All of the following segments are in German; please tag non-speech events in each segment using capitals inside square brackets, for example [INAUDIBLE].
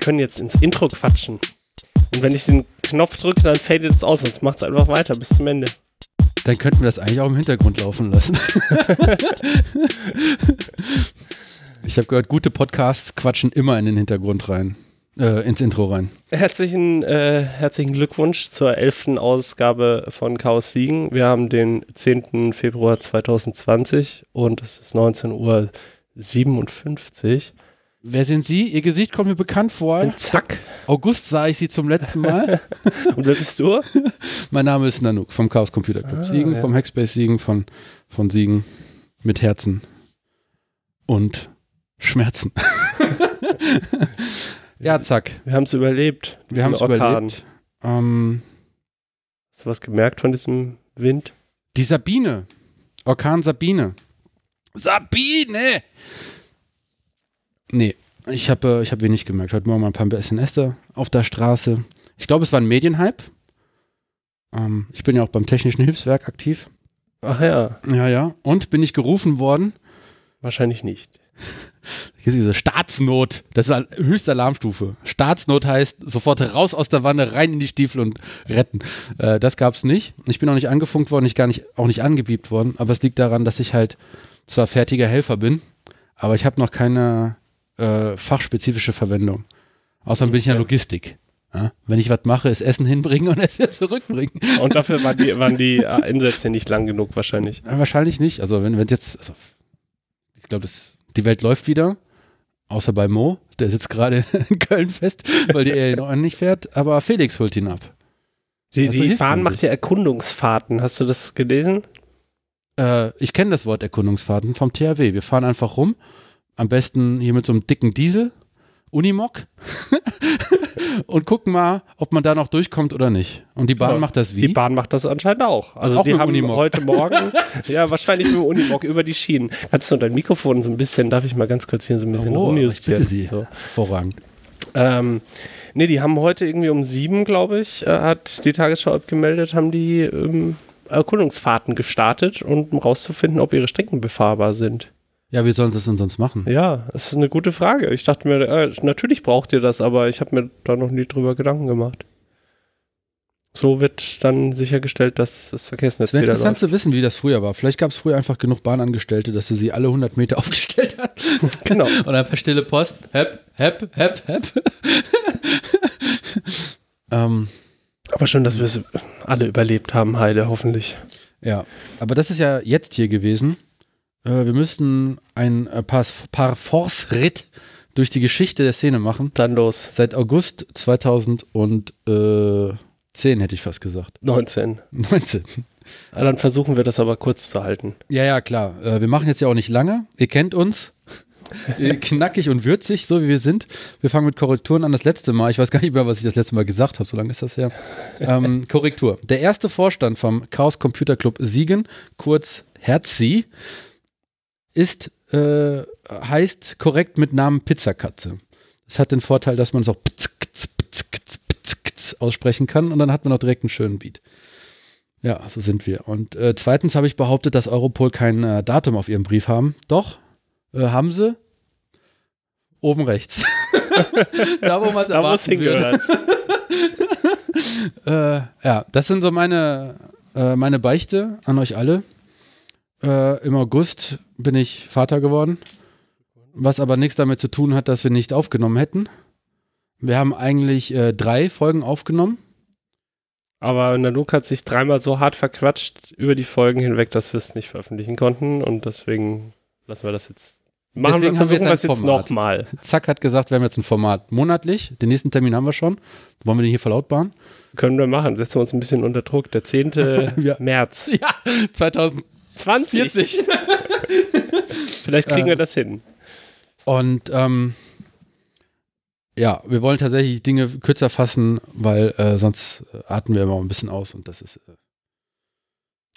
Wir können jetzt ins Intro quatschen. Und wenn ich den Knopf drücke, dann fadet es aus, sonst macht es einfach weiter bis zum Ende. Dann könnten wir das eigentlich auch im Hintergrund laufen lassen. [LAUGHS] ich habe gehört, gute Podcasts quatschen immer in den Hintergrund rein. Äh, ins Intro rein. Herzlichen, äh, herzlichen Glückwunsch zur elften Ausgabe von Chaos Siegen. Wir haben den 10. Februar 2020 und es ist 19.57 Uhr. Wer sind Sie? Ihr Gesicht kommt mir bekannt vor. Und zack. August sah ich Sie zum letzten Mal. [LAUGHS] und wer bist du? [LAUGHS] mein Name ist Nanook vom Chaos Computer Club. Ah, Siegen, ja. vom Hackspace Siegen, von, von Siegen mit Herzen und Schmerzen. [LAUGHS] ja, zack. Wir haben es überlebt. Wir haben es überlebt. Ähm, Hast du was gemerkt von diesem Wind? Die Sabine. Orkan Sabine. Sabine! Nee, ich habe äh, ich hab wenig gemerkt. Heute Morgen mal ein paar da auf der Straße. Ich glaube, es war ein Medienhype. Ähm, ich bin ja auch beim Technischen Hilfswerk aktiv. Ach ja. Ja, ja. Und bin ich gerufen worden? Wahrscheinlich nicht. Hier ist diese Staatsnot. Das ist höchste Alarmstufe. Staatsnot heißt sofort raus aus der Wanne, rein in die Stiefel und retten. Äh, das gab es nicht. Ich bin auch nicht angefunkt worden, ich gar nicht, auch nicht angebiebt worden. Aber es liegt daran, dass ich halt zwar fertiger Helfer bin, aber ich habe noch keine äh, fachspezifische Verwendung. Außerdem bin ich ja Logistik. Ja? Wenn ich was mache, ist Essen hinbringen und es wieder zurückbringen. [LAUGHS] Und dafür waren die, waren die [LAUGHS] Einsätze nicht lang genug wahrscheinlich. Ja, wahrscheinlich nicht. Also wenn es jetzt, also ich glaube, die Welt läuft wieder. Außer bei Mo, der sitzt gerade [LAUGHS] in Köln fest, weil die er noch nicht fährt. Aber Felix holt ihn ab. Die, also die Bahn macht ja Erkundungsfahrten. Hast du das gelesen? Äh, ich kenne das Wort Erkundungsfahrten vom THW. Wir fahren einfach rum am besten hier mit so einem dicken Diesel, Unimog. [LAUGHS] und gucken mal, ob man da noch durchkommt oder nicht. Und die Bahn ja, macht das wie? Die Bahn macht das anscheinend auch. Also auch die haben Unimog. heute Morgen, [LAUGHS] ja, wahrscheinlich mit dem Unimog über die Schienen. Kannst du dein Mikrofon so ein bisschen, darf ich mal ganz kurz hier so ein bisschen oh, rumjustieren? Bitte Sie. So. Vorrang. Ähm, nee, die haben heute irgendwie um sieben, glaube ich, äh, hat die Tagesschau abgemeldet, haben die ähm, Erkundungsfahrten gestartet, um rauszufinden, ob ihre Strecken befahrbar sind. Ja, wie sollen sie es denn sonst machen? Ja, das ist eine gute Frage. Ich dachte mir, äh, natürlich braucht ihr das, aber ich habe mir da noch nie drüber Gedanken gemacht. So wird dann sichergestellt, dass das Verkehrsnetz wieder läuft. interessant zu wissen, wie das früher war. Vielleicht gab es früher einfach genug Bahnangestellte, dass du sie alle 100 Meter [LAUGHS] aufgestellt hast. [LAUGHS] Genau. Und ein paar stille Post. Hep, hep, hep, hep. [LAUGHS] ähm. Aber schön, dass wir es alle überlebt haben, Heide, hoffentlich. Ja, aber das ist ja jetzt hier gewesen. Äh, wir müssten ein äh, Parforce-Ritt durch die Geschichte der Szene machen. Dann los. Seit August 2010 hätte ich fast gesagt. 19. 19. Ja, dann versuchen wir das aber kurz zu halten. Ja, ja, klar. Äh, wir machen jetzt ja auch nicht lange. Ihr kennt uns. [LAUGHS] Knackig und würzig, so wie wir sind. Wir fangen mit Korrekturen an. Das letzte Mal, ich weiß gar nicht mehr, was ich das letzte Mal gesagt habe, so lange ist das her. Ähm, [LAUGHS] Korrektur. Der erste Vorstand vom Chaos Computer Club Siegen, kurz Herzi, ist, äh, heißt korrekt mit Namen Pizzakatze. Das hat den Vorteil, dass man es auch aussprechen kann und dann hat man auch direkt einen schönen Beat. Ja, so sind wir. Und äh, zweitens habe ich behauptet, dass Europol kein äh, Datum auf ihrem Brief haben. Doch, äh, haben sie. Oben rechts. [LAUGHS] da, wo man es erwarten würde. [LAUGHS] äh, ja, das sind so meine, äh, meine Beichte an euch alle. Äh, Im August bin ich Vater geworden, was aber nichts damit zu tun hat, dass wir nicht aufgenommen hätten. Wir haben eigentlich äh, drei Folgen aufgenommen. Aber Nanook hat sich dreimal so hart verquatscht über die Folgen hinweg, dass wir es nicht veröffentlichen konnten und deswegen lassen wir das jetzt. Machen deswegen wir, versuchen wir es jetzt, jetzt nochmal. Zack hat gesagt, wir haben jetzt ein Format monatlich. Den nächsten Termin haben wir schon. Wollen wir den hier verlautbaren? Können wir machen. Setzen wir uns ein bisschen unter Druck. Der 10. [LAUGHS] ja. März. Ja, 2000. 20. 40. [LAUGHS] Vielleicht kriegen äh, wir das hin. Und ähm, ja, wir wollen tatsächlich Dinge kürzer fassen, weil äh, sonst atmen wir immer ein bisschen aus und das ist. Äh,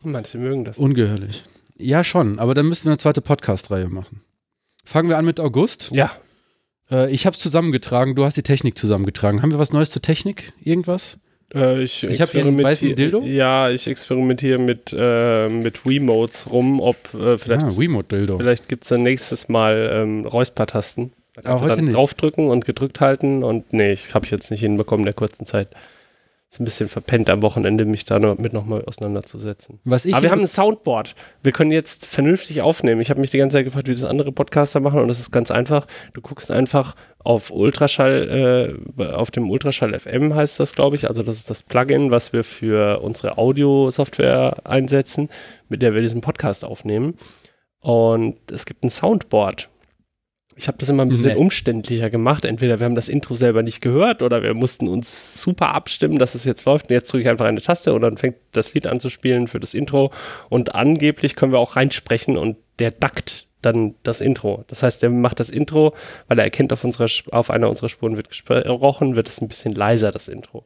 Manche mögen das. Ungeheuerlich. Ja, schon, aber dann müssen wir eine zweite Podcast-Reihe machen. Fangen wir an mit August. Ja. Äh, ich habe es zusammengetragen, du hast die Technik zusammengetragen. Haben wir was Neues zur Technik? Irgendwas? Äh, ich ich habe hier einen weißen Dildo. Ja, ich experimentiere mit, äh, mit Wiimotes rum, ob äh, vielleicht, ah, Wiimote-Dildo. vielleicht gibt es dann nächstes Mal ähm, Räuspertasten. Da kannst Aber du dann nicht. draufdrücken und gedrückt halten und nee, ich habe ich jetzt nicht hinbekommen in der kurzen Zeit. Ist ein bisschen verpennt am Wochenende, mich da noch, mit nochmal auseinanderzusetzen. Was ich Aber wir haben ein Soundboard. Wir können jetzt vernünftig aufnehmen. Ich habe mich die ganze Zeit gefragt, wie das andere Podcaster machen und das ist ganz einfach. Du guckst einfach auf Ultraschall, äh, auf dem Ultraschall FM heißt das, glaube ich. Also das ist das Plugin, was wir für unsere Audio-Software einsetzen, mit der wir diesen Podcast aufnehmen. Und es gibt ein Soundboard. Ich habe das immer ein bisschen Nee. umständlicher gemacht. Entweder wir haben das Intro selber nicht gehört oder wir mussten uns super abstimmen, dass es jetzt läuft. Und jetzt drücke ich einfach eine Taste und dann fängt das Lied an zu spielen für das Intro. Und angeblich können wir auch reinsprechen und der dackt dann das Intro. Das heißt, der macht das Intro, weil er erkennt, auf, unserer, auf einer unserer Spuren wird gesprochen, wird es ein bisschen leiser, das Intro.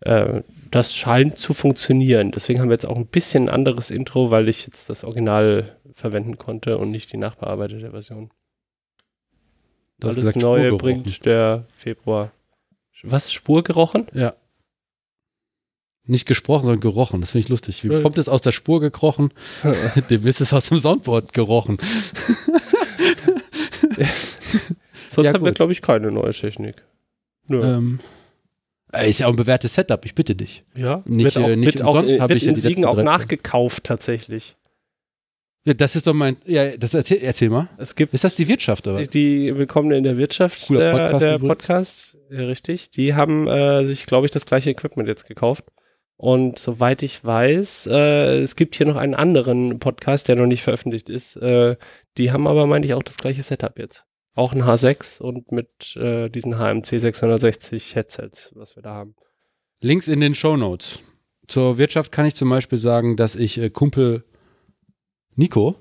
Äh, das scheint zu funktionieren. Deswegen haben wir jetzt auch ein bisschen ein anderes Intro, weil ich jetzt das Original verwenden konnte und nicht die nachbearbeitete Version. Du hast Alles gesagt, Neue bringt der Februar. Was? Spur gerochen? Ja. Nicht gesprochen, sondern gerochen. Das finde ich lustig. Wie Ja. kommt es aus der Spur gekrochen? [LAUGHS] Dem ist es aus dem Soundboard gerochen. [LAUGHS] Sonst Ja, haben wir, glaube ich, keine neue Technik. Nö. Ähm, äh, ist ja auch ein bewährtes Setup, ich bitte dich. ja, nicht, wird auch, äh, nicht wird auch, umsonst äh, hab wird ich ja in die Siegen auch nachgekauft tatsächlich. Ja, das ist doch mein. Ja, das erzähl, erzähl mal. Es gibt Ist das die Wirtschaft oder? die Willkommen in der Wirtschaft, Cooler der Podcast der. Podcast, ja, richtig. Die haben äh, sich, glaube ich, das gleiche Equipment jetzt gekauft. Und soweit ich weiß, äh, es gibt hier noch einen anderen Podcast, der noch nicht veröffentlicht ist. Äh, die haben aber, meine ich, auch das gleiche Setup jetzt. Auch ein H6 und mit äh, diesen HMC 660 Headsets, was wir da haben. Links in den Show Notes. Zur Wirtschaft kann ich zum Beispiel sagen, dass ich äh, Kumpel Nico,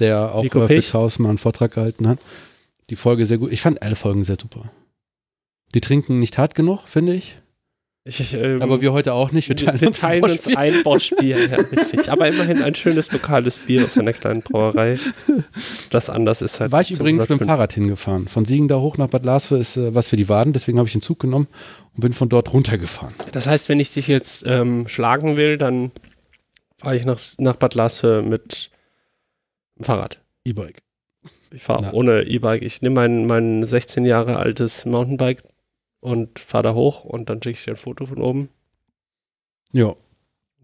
der auch Nico fürs Haus mal einen Vortrag gehalten hat, die Folge sehr gut. Ich fand alle Folgen sehr super. Die trinken nicht hart genug, finde ich. Ich, ähm, Aber wir heute auch nicht. Wir teilen, wir uns, teilen ein uns ein Boschbier, ja, richtig. Aber immerhin ein schönes lokales Bier aus einer kleinen Brauerei. Das anders ist halt. War ich übrigens mit dem 1705. Fahrrad hingefahren. Von Siegen da hoch nach Bad Laswe ist äh, was für die Waden, deswegen habe ich den Zug genommen und bin von dort runtergefahren. Das heißt, wenn ich dich jetzt ähm, schlagen will, dann fahre ich nach, nach Bad Laswe mit dem Fahrrad. E-Bike. Ich fahre auch ohne E-Bike. Ich nehme mein, mein 16 Jahre altes Mountainbike und fahre da hoch und dann schicke ich dir ein Foto von oben, Ja,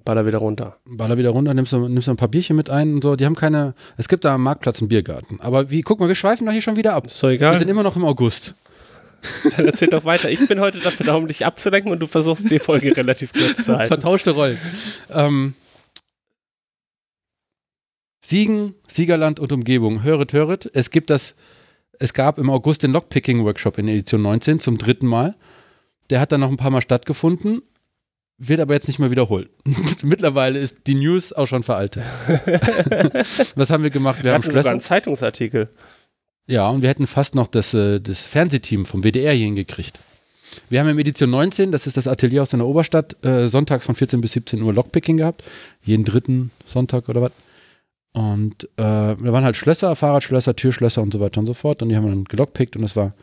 baller wieder runter. baller wieder runter, nimmst du, nimmst du ein paar Bierchen mit ein und so. Die haben keine, es gibt da am Marktplatz einen Biergarten. Aber wie, guck mal, wir schweifen doch hier schon wieder ab. Ist doch Wir egal. sind immer noch im August. [LAUGHS] Dann erzähl doch weiter. Ich bin heute dafür da, um dich abzulenken und du versuchst die Folge relativ kurz zu halten. Vertauschte Rollen. Ähm, Siegen, Siegerland und Umgebung. Höret, höret. Es gibt das, es gab im August den Lockpicking-Workshop in Edition 19 zum dritten Mal. Der hat dann noch ein paar Mal stattgefunden, wird aber jetzt nicht mehr wiederholt. [LAUGHS] Mittlerweile ist die News auch schon veraltet. [LAUGHS] Was haben wir gemacht? Wir Wir haben hatten sogar einen Zeitungsartikel. Ja, und wir hätten fast noch das, äh, das Fernsehteam vom WDR hier hingekriegt. Wir haben im Edition 19, das ist das Atelier aus der Oberstadt, äh, sonntags von 14 bis 17 Uhr Lockpicking gehabt. Jeden dritten Sonntag oder was. Und äh, da waren halt Schlösser, Fahrradschlösser, Türschlösser und so weiter und so fort. Und die haben wir dann gelockpickt und das war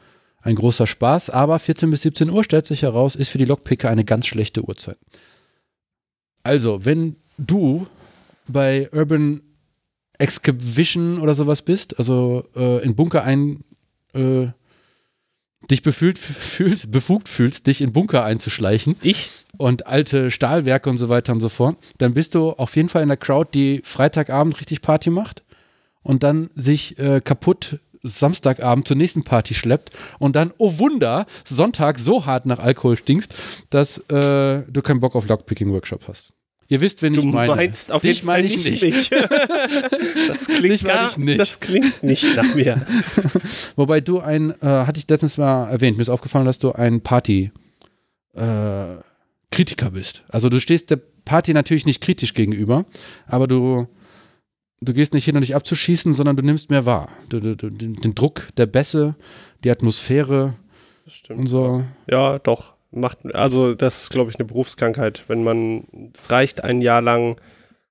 ein großer Spaß. Aber 14 bis 17 Uhr stellt sich heraus, ist für die Lockpicker eine ganz schlechte Uhrzeit. Also, wenn du bei Urban Excavation oder sowas bist, also äh, in Bunker ein äh, dich befühlt, [LAUGHS] fühlst, befugt fühlst, dich in Bunker einzuschleichen Ich? Und alte Stahlwerke und so weiter und so fort, dann bist du auf jeden Fall in der Crowd, die Freitagabend richtig Party macht und dann sich äh, kaputt Samstagabend zur nächsten Party schleppt und dann, oh Wunder, Sonntag so hart nach Alkohol stinkst, dass äh, du keinen Bock auf Lockpicking-Workshop hast. Ihr wisst, wen Du ich meine. meinst auf Dich jeden Fall meine ich nicht. nicht. [LAUGHS] das, klingt gar, ich nicht. das klingt nicht nach mir. [LAUGHS] Wobei du ein, äh, hatte ich letztens mal erwähnt, mir ist aufgefallen, dass du ein Party äh, Kritiker bist. Also du stehst der Party natürlich nicht kritisch gegenüber, aber du, du gehst nicht hin, um dich abzuschießen, sondern du nimmst mehr wahr. Du, du, du, den, Druck der Bässe, die Atmosphäre Das stimmt. und so. Ja, doch. Macht, also das ist, glaube ich, eine Berufskrankheit. Wenn man, es reicht ein Jahr lang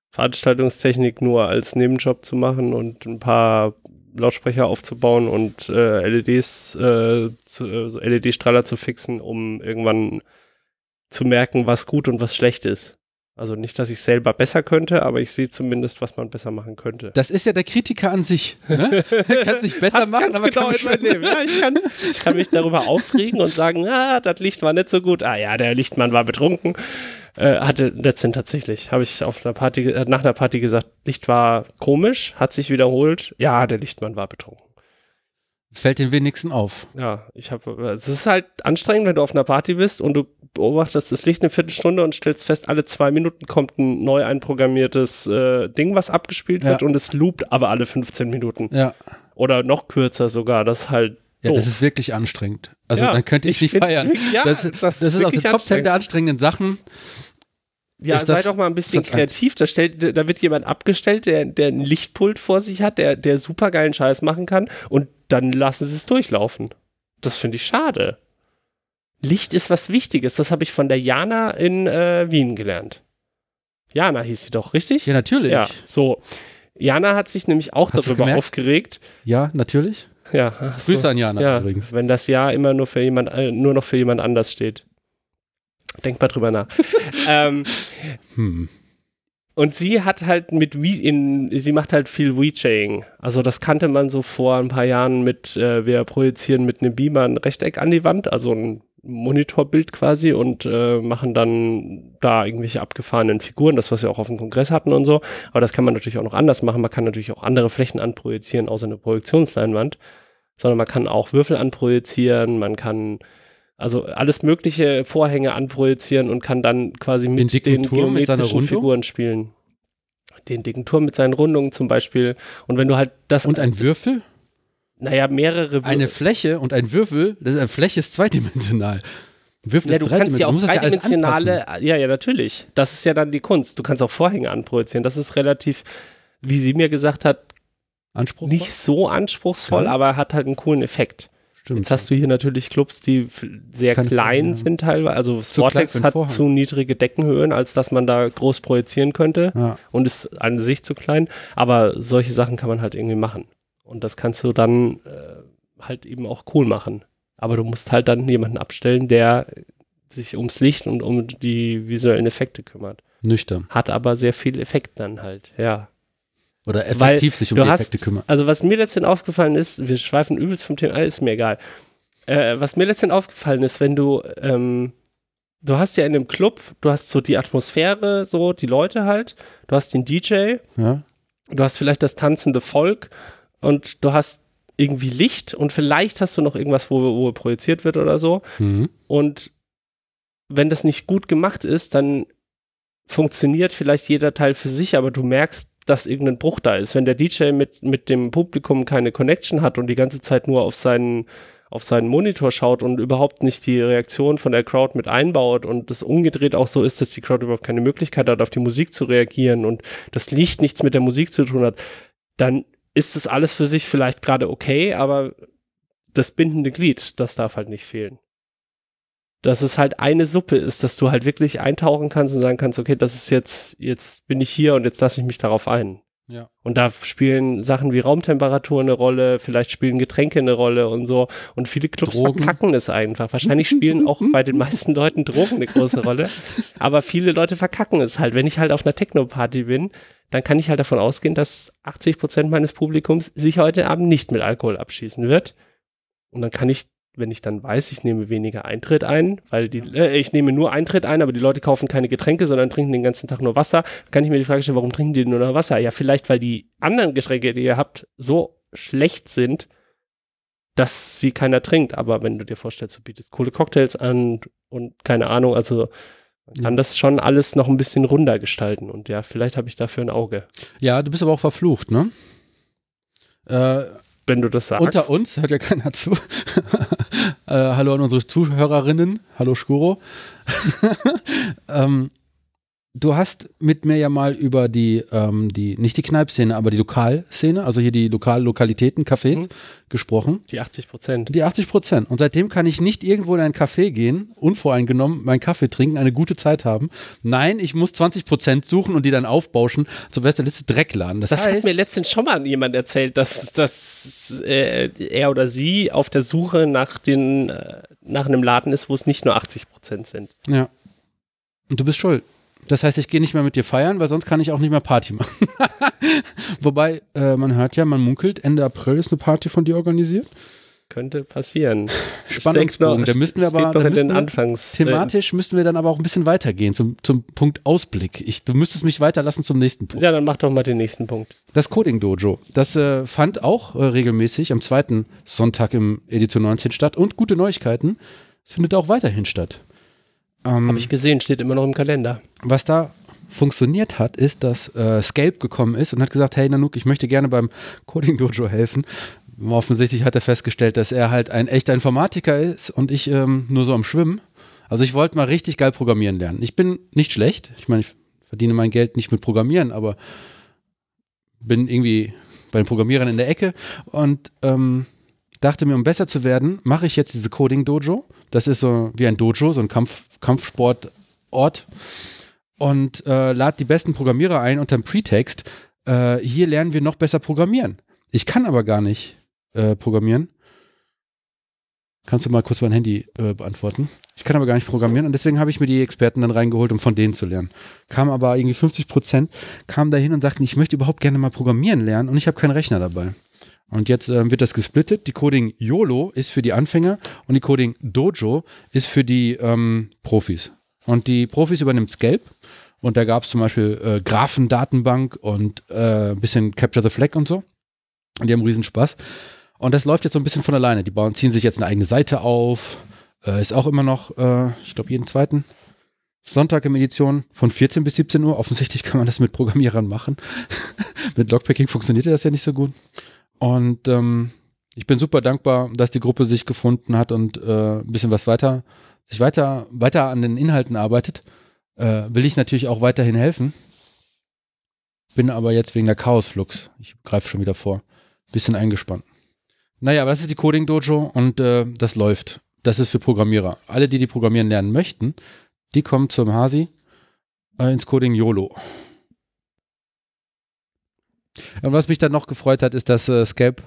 Veranstaltungstechnik nur als Nebenjob zu machen und ein paar Lautsprecher aufzubauen und äh, LEDs, äh, zu, äh, so LED-Strahler zu fixen, um irgendwann zu merken, was gut und was schlecht ist. Also nicht, dass ich selber besser könnte, aber ich sehe zumindest, was man besser machen könnte. Das ist ja der Kritiker an sich. Ne? [LAUGHS] Kannst nicht besser machen, aber genau kann in mein Leben. Ja, ich, kann, ich kann mich darüber [LAUGHS] aufregen und sagen, ah, das Licht war nicht so gut. Ah ja, der Lichtmann war betrunken. Äh, hatte letztendlich tatsächlich, habe ich auf einer Party, äh, nach einer Party gesagt, Licht war komisch, hat sich wiederholt. Ja, der Lichtmann war betrunken. fällt den wenigsten auf. Ja, ich habe, es ist halt anstrengend, wenn du auf einer Party bist und du beobachtest das Licht eine Viertelstunde und stellst fest, alle zwei Minuten kommt ein neu einprogrammiertes äh, Ding, was abgespielt Ja. wird und es loopt aber alle 15 Minuten. Ja. Oder noch kürzer sogar, das ist halt Ja, doof. das ist wirklich anstrengend. Also Ja, dann könnte ich, ich nicht feiern. ja, das, das das, ist ist auf der Top 10 der anstrengenden Sachen. Ja, sei doch mal ein bisschen kreativ. Da, stellt, da wird jemand abgestellt, der, der ein Lichtpult vor sich hat, der, der super geilen Scheiß machen kann und dann lassen sie es durchlaufen. Das finde ich schade. Licht ist was Wichtiges. Das habe ich von der Jana in äh, Wien gelernt. Jana hieß sie doch, richtig? Ja, natürlich. Ja, so. Jana hat sich nämlich auch Hast darüber aufgeregt. Ja, natürlich. Ja, so. Grüße an Jana ja, übrigens. wenn das Ja immer nur für jemand, äh, nur noch für jemand anders steht. Denk mal drüber nach. [LAUGHS] ähm, Hm. und sie hat halt mit We in, sie macht halt viel WeChaying. Also das kannte man so vor ein paar Jahren mit, äh, wir projizieren mit einem Beamer ein Rechteck an die Wand, also ein Monitorbild quasi und äh, machen dann da irgendwelche abgefahrenen Figuren, das was wir auch auf dem Kongress hatten und so. Aber das kann man natürlich auch noch anders machen. Man kann natürlich auch andere Flächen anprojizieren, außer eine Projektionsleinwand. Sondern man kann auch Würfel anprojizieren, man kann also alles mögliche Vorhänge anprojizieren und kann dann quasi mit Den den Turm mit geometrischen Rundung? Figuren spielen. Den dicken Turm mit seinen Rundungen zum Beispiel. Und wenn du halt das, Und ein Würfel? Naja, mehrere Wür- Eine Fläche und ein Würfel, das, eine Fläche ist zweidimensional. Würfel Ja, ist du kannst ja auch dreidimensionale, ja, ja, natürlich. Das ist ja dann die Kunst. Du kannst auch Vorhänge anprojizieren. Das ist relativ, wie sie mir gesagt hat, nicht so anspruchsvoll, Ja. aber hat halt einen coolen Effekt. Stimmt. Jetzt hast du hier natürlich Clubs, die sehr Keine klein Vorhänge. sind teilweise. Also einen hat Vorhang. zu niedrige Deckenhöhen, als dass man da groß projizieren könnte ja. und ist an sich zu klein. Aber solche Sachen kann man halt irgendwie machen. Und das kannst du dann äh, halt eben auch cool machen. Aber du musst halt dann jemanden abstellen, der sich ums Licht und um die visuellen Effekte kümmert. Nüchtern. Hat aber sehr viel Effekt dann halt, ja. Oder Weil effektiv sich um die hast- Effekte kümmern. Also was mir letztendlich aufgefallen ist, wir schweifen übelst vom Thema, ist mir egal. Äh, was mir letztendlich aufgefallen ist, wenn du, ähm, du hast ja in einem Club, du hast so die Atmosphäre, so die Leute halt, du hast den DJ, Ja? du hast vielleicht das tanzende Volk und du hast irgendwie Licht und vielleicht hast du noch irgendwas, wo, wo projiziert wird oder so. Mhm. Und wenn das nicht gut gemacht ist, dann funktioniert vielleicht jeder Teil für sich, aber du merkst, dass irgendein Bruch da ist. Wenn der DJ mit, mit dem Publikum keine Connection hat und die ganze Zeit nur auf seinen, auf seinen Monitor schaut und überhaupt nicht die Reaktion von der Crowd mit einbaut und das umgedreht auch so ist, dass die Crowd überhaupt keine Möglichkeit hat, auf die Musik zu reagieren und das Licht nichts mit der Musik zu tun hat, dann ist das alles für sich vielleicht gerade okay, aber das bindende Glied, das darf halt nicht fehlen dass es halt eine Suppe ist, dass du halt wirklich eintauchen kannst und sagen kannst, okay, das ist jetzt, jetzt bin ich hier und jetzt lasse ich mich darauf ein. Ja. Und da spielen Sachen wie Raumtemperatur eine Rolle, vielleicht spielen Getränke eine Rolle und so. Und viele Clubs Drogen. verkacken es einfach. Wahrscheinlich spielen auch bei den meisten Leuten Drogen eine große Rolle. Aber viele Leute verkacken es halt. Wenn ich halt auf einer Techno-Party bin, dann kann ich halt davon ausgehen, dass 80 Prozent meines Publikums sich heute Abend nicht mit Alkohol abschießen wird. Und dann kann ich wenn ich dann weiß, ich nehme weniger Eintritt ein, weil die, äh, ich nehme nur Eintritt ein, aber die Leute kaufen keine Getränke, sondern trinken den ganzen Tag nur Wasser, kann ich mir die Frage stellen, warum trinken die nur noch Wasser? Ja, vielleicht, weil die anderen Getränke, die ihr habt, so schlecht sind, dass sie keiner trinkt. Aber wenn du dir vorstellst, du bietest coole Cocktails an und keine Ahnung, also man kann Ja. das schon alles noch ein bisschen runder gestalten. Und ja, vielleicht habe ich dafür ein Auge, ja, du bist aber auch verflucht, ne? Äh, wenn du das sagst. unter uns hört ja keiner zu. [LAUGHS] äh, hallo an unsere Zuhörerinnen. Hallo Skuro. [LAUGHS] ähm, du hast mit mir ja mal über die, ähm, die nicht die Kneipszene, aber die Lokalszene, also hier die Lokal-Lokalitäten, Cafés Mhm. gesprochen. die 80 Prozent. Die 80 Prozent. Und seitdem kann ich nicht irgendwo in ein Café gehen, unvoreingenommen meinen Kaffee trinken, eine gute Zeit haben. Nein, ich muss 20 Prozent suchen und die dann aufbauschen. Es der letzte Dreckladen. Das, Das hat heißt, mir letztens schon mal jemand erzählt, dass, dass äh, er oder sie auf der Suche nach, den, äh, nach einem Laden ist, wo es nicht nur 80 Prozent sind. ja. Und du bist schuld. Das heißt, ich gehe nicht mehr mit dir feiern, weil sonst kann ich auch nicht mehr Party machen. [LAUGHS] Wobei, äh, man hört ja, man munkelt, Ende April ist eine Party von dir organisiert. Könnte passieren. Spannungsbogen, da müssten wir aber noch in den wir, Anfangs. Thematisch müssten wir dann aber auch ein bisschen weitergehen zum, zum Punkt Ausblick. Ich, du müsstest mich weiterlassen zum nächsten Punkt. Ja, dann mach doch mal den nächsten Punkt. Das Coding Dojo, das äh, fand auch äh, regelmäßig am zweiten Sonntag im Edition 19 statt und gute Neuigkeiten, es findet auch weiterhin statt. Ähm, Habe ich gesehen, steht immer noch im Kalender. Was da funktioniert hat, ist, dass äh, Scalp gekommen ist und hat gesagt, hey Nanook, ich möchte gerne beim [LAUGHS] Coding Dojo helfen offensichtlich hat er festgestellt, dass er halt ein echter Informatiker ist und ich ähm, nur so am Schwimmen. Also ich wollte mal richtig geil programmieren lernen. Ich bin nicht schlecht. Ich meine, ich verdiene mein Geld nicht mit Programmieren, aber bin irgendwie bei den Programmierern in der Ecke und ähm, dachte mir, um besser zu werden, mache ich jetzt diese Coding Dojo. Das ist so wie ein Dojo, so ein Kampf, Kampfsportort und äh, lade die besten Programmierer ein unter dem Pretext. Äh, hier lernen wir noch besser programmieren. Ich kann aber gar nicht äh, programmieren. Kannst du mal kurz mein Handy äh, beantworten? Ich kann aber gar nicht programmieren und deswegen habe ich mir die Experten dann reingeholt, um von denen zu lernen. Kam aber irgendwie 50 Prozent, kamen dahin und sagten, ich möchte überhaupt gerne mal programmieren lernen und ich habe keinen Rechner dabei. Und jetzt äh, wird das gesplittet. Die Coding YOLO ist für die Anfänger und die Coding Dojo ist für die ähm, Profis. Und die Profis übernimmt Scalp. Und da gab es zum Beispiel äh, Graphendatenbank und äh, ein bisschen Capture the Flag und so. Und die haben riesen Spaß. Und das läuft jetzt so ein bisschen von alleine. Die bauen, ziehen sich jetzt eine eigene Seite auf. Äh, ist auch immer noch, äh, ich glaube, jeden zweiten Sonntag im Edition von 14 bis 17 Uhr. Offensichtlich kann man das mit Programmierern machen. [LAUGHS] mit Logpacking funktioniert das ja nicht so gut. Und ähm, ich bin super dankbar, dass die Gruppe sich gefunden hat und äh, ein bisschen was weiter, sich weiter, weiter an den Inhalten arbeitet. Äh, will ich natürlich auch weiterhin helfen. Bin aber jetzt wegen der Chaosflux, ich greife schon wieder vor, bisschen eingespannt. Naja, aber das ist die Coding Dojo und äh, das läuft. Das ist für Programmierer. Alle, die die programmieren lernen möchten, die kommen zum Hasi äh, ins Coding YOLO. Und was mich dann noch gefreut hat, ist, dass äh, Scape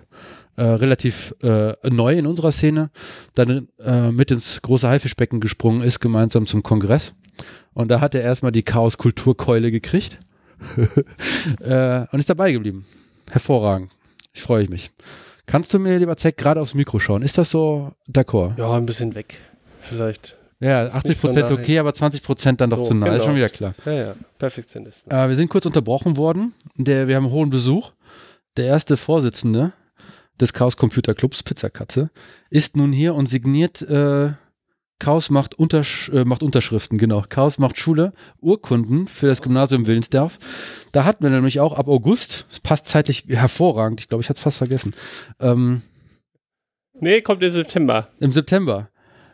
äh, relativ äh, neu in unserer Szene dann äh, mit ins große Haifischbecken gesprungen ist, gemeinsam zum Kongress. Und da hat er erstmal die Chaos-Kulturkeule gekriegt [LAUGHS] äh, und ist dabei geblieben. Hervorragend. Ich freue mich. Kannst du mir, lieber Zeck, gerade aufs Mikro schauen? Ist das so d'accord? Ja, ein bisschen weg. Vielleicht. Ja, 80 Prozent so okay, aber 20 Prozent dann doch so, zu nah. Genau. Ist schon wieder klar. Ja, ja. Perfektionisten. Äh, wir sind kurz unterbrochen worden. Der, wir haben einen hohen Besuch. Der erste Vorsitzende des Chaos Computer Clubs, Pizzakatze, ist nun hier und signiert äh, Chaos macht, Untersch äh, macht Unterschriften, genau. Chaos macht Schule, Urkunden für das Gymnasium Willensdorf. Da hatten wir nämlich auch ab August, es passt zeitlich hervorragend, ich glaube, ich hatte es fast vergessen. Ähm, nee, kommt im September. Im September.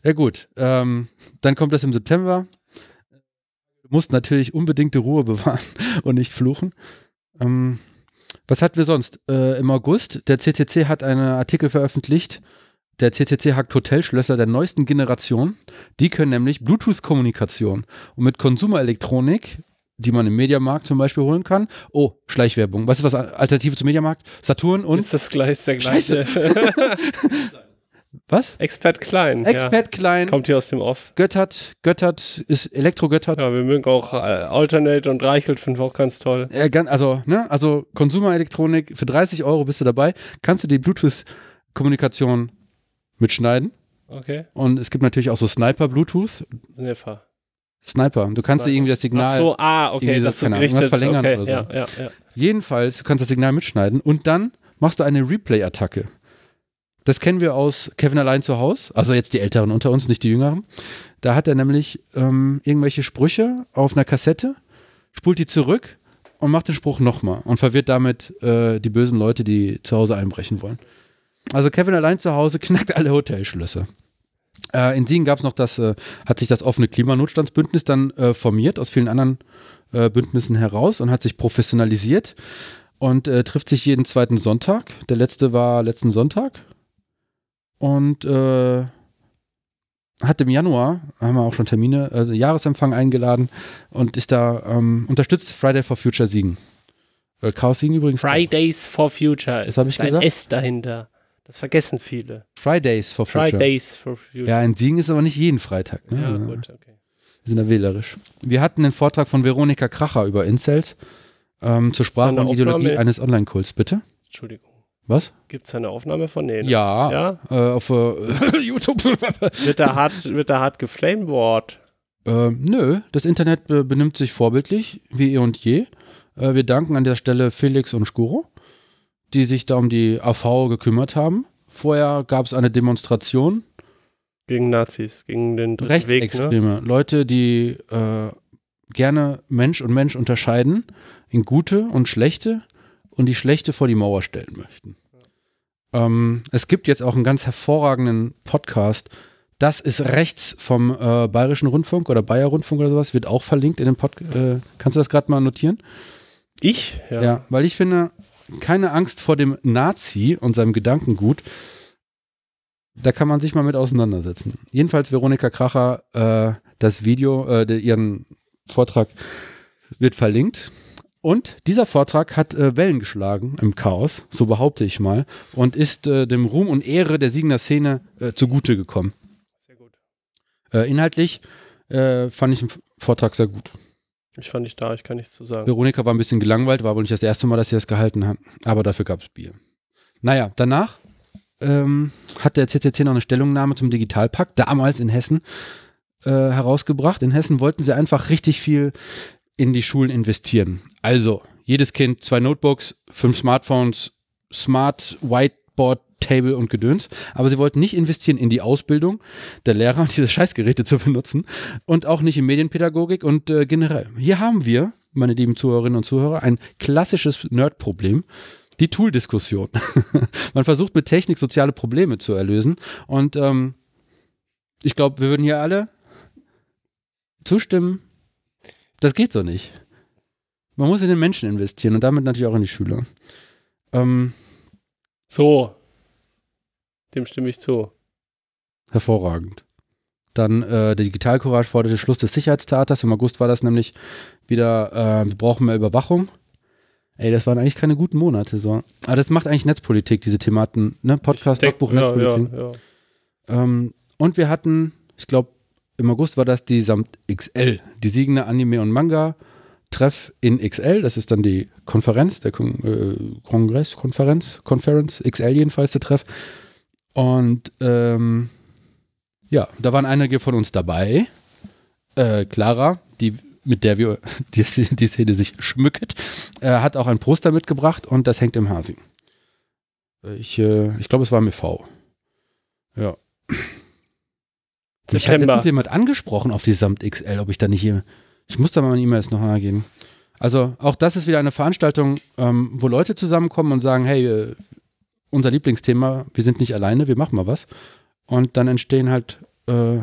Ja gut, ähm, dann kommt das im September. Du musst natürlich unbedingte Ruhe [LAUGHS] bewahren und nicht fluchen. Ähm, was hatten wir sonst? Äh, Im August, der CCC hat einen Artikel veröffentlicht, der CCC hackt Hotelschlösser der neuesten Generation. Die können nämlich Bluetooth-Kommunikation. Und mit Konsumerelektronik, die man im Mediamarkt zum Beispiel holen kann. Oh, Schleichwerbung. Was ist was Alternative zum Mediamarkt? Saturn und. Ist das gleich der gleiche? [LAUGHS] [LAUGHS] Was? Expert Klein. Expert ja. Klein. Kommt hier aus dem Off. Göttert, Göttert, ist Elektro-Göttert. Ja, wir mögen auch äh, Alternate und Reichelt, finden wir auch ganz toll. Ja, ganz, also, ne, also Konsumerelektronik, für 30 Euro bist du dabei, kannst du die Bluetooth-Kommunikation mitschneiden. Okay. Und es gibt natürlich auch so Sniper-Bluetooth. Sniper. Sniper. Du kannst dir irgendwie das Signal. Ach so, ah, okay, das so gerichtet. verlängern okay, oder so. Ja, ja, ja. Jedenfalls, du kannst das Signal mitschneiden und dann machst du eine Replay-Attacke. Das kennen wir aus Kevin allein zu Hause, also jetzt die Älteren unter uns, nicht die Jüngeren. Da hat er nämlich ähm, irgendwelche Sprüche auf einer Kassette, spult die zurück und macht den Spruch nochmal und verwirrt damit äh, die bösen Leute, die zu Hause einbrechen wollen. Also Kevin allein zu Hause knackt alle Hotelschlüsse. Äh, in Siegen gab es noch das, äh, hat sich das offene Klimanotstandsbündnis dann äh, formiert aus vielen anderen äh, Bündnissen heraus und hat sich professionalisiert und äh, trifft sich jeden zweiten Sonntag. Der letzte war letzten Sonntag. Und äh, hat im Januar, haben wir auch schon Termine, äh, Jahresempfang eingeladen und ist da ähm, unterstützt Friday for Future Siegen. Äh, Chaos Siegen übrigens. Fridays auch. for Future. Das habe ich gesagt. Ein S dahinter. Das vergessen viele. Fridays for Future. Fridays for Future. Ja, ein Siegen ist aber nicht jeden Freitag. Ne? Ja, gut, okay. Wir sind da wählerisch. Wir hatten den Vortrag von Veronika Kracher über Incels ähm, zur Sprache und Ideologie eines Online-Kults. Bitte? Entschuldigung. Was? Gibt es eine Aufnahme von? Nee, ne? Ja, Ja? Äh, auf äh, [LAUGHS] YouTube. Wird da hart, wird da hart geflameboard? äh, nö, das Internet äh, benimmt sich vorbildlich, wie eh und je. Äh, wir danken an der Stelle Felix und Skuro, die sich da um die AV gekümmert haben. Vorher gab es eine Demonstration Gegen Nazis, gegen den dritten Weg, ne? Rechtsextreme, Leute, die äh, gerne Mensch und Mensch unterscheiden in gute und schlechte und die schlechte vor die Mauer stellen möchten. Ähm, es gibt jetzt auch einen ganz hervorragenden Podcast. Das ist rechts vom äh, Bayerischen Rundfunk oder Bayer Rundfunk oder sowas, wird auch verlinkt in dem Podcast. Äh, kannst du das gerade mal notieren? Ich? Ja. Ja. weil ich finde, keine Angst vor dem Nazi und seinem Gedankengut. Da kann man sich mal mit auseinandersetzen. Jedenfalls Veronika Kracher, äh, das Video, äh, ihren Vortrag wird verlinkt. Und dieser Vortrag hat äh, Wellen geschlagen im Chaos, so behaupte ich mal, und ist äh, dem Ruhm und Ehre der Siegener Szene äh, zugute gekommen. Sehr gut. Äh, inhaltlich äh, fand ich den Vortrag sehr gut. Ich fand nicht da, ich kann nichts zu sagen. Veronika war ein bisschen gelangweilt, war wohl nicht das erste Mal, dass sie das gehalten hat, aber dafür gab es Bier. Naja, danach ähm, hat der CCC noch eine Stellungnahme zum Digitalpakt, damals in Hessen, äh, herausgebracht. In Hessen wollten sie einfach richtig viel in die Schulen investieren. Also, jedes Kind zwei Notebooks, fünf Smartphones, Smart Whiteboard, Table und Gedöns. Aber sie wollten nicht investieren in die Ausbildung der Lehrer, [LAUGHS] diese Scheißgeräte zu benutzen und auch nicht in Medienpädagogik und äh, generell. Hier haben wir, meine lieben Zuhörerinnen und Zuhörer, ein klassisches Nerd-Problem. Die Tool-Diskussion. [LAUGHS] Man versucht mit Technik soziale Probleme zu erlösen. Und ähm, ich glaube, wir würden hier alle zustimmen. Das geht so nicht. Man muss in den Menschen investieren und damit natürlich auch in die Schüler. Ähm, So. Dem stimme ich zu. hervorragend. Dann äh, der Digitalcourage forderte Schluss des Sicherheitstaters. Im August war das nämlich wieder, äh, wir brauchen mehr Überwachung. Ey, das waren eigentlich keine guten Monate. So. Aber das macht eigentlich Netzpolitik, diese Thematen. Ne? Podcast, denk- Logbuch, ja, Netzpolitik. ja, ja. Ähm, und wir hatten, ich glaube, im August war das die Samt XL, die Siegende Anime und Manga Treff in XL. Das ist dann die Konferenz, der Kon äh, Kongress, Konferenz, Conference, XL jedenfalls der Treff. Und ähm, ja, da waren einige von uns dabei. Äh, Clara, die mit der wir [LAUGHS] die, die Szene sich schmücket, äh, hat auch ein Poster mitgebracht und das hängt im Hasing. Äh, Ich, äh, ich glaube, es war mit V. Ja. Mich hat September. letztens jemand angesprochen auf die Samt XL, ob ich da nicht hier. Ich muss da mal meine E-Mails noch mal geben. Also auch das ist wieder eine Veranstaltung, ähm, wo Leute zusammenkommen und sagen, hey, äh, unser Lieblingsthema, wir sind nicht alleine, wir machen mal was. Und dann entstehen halt äh,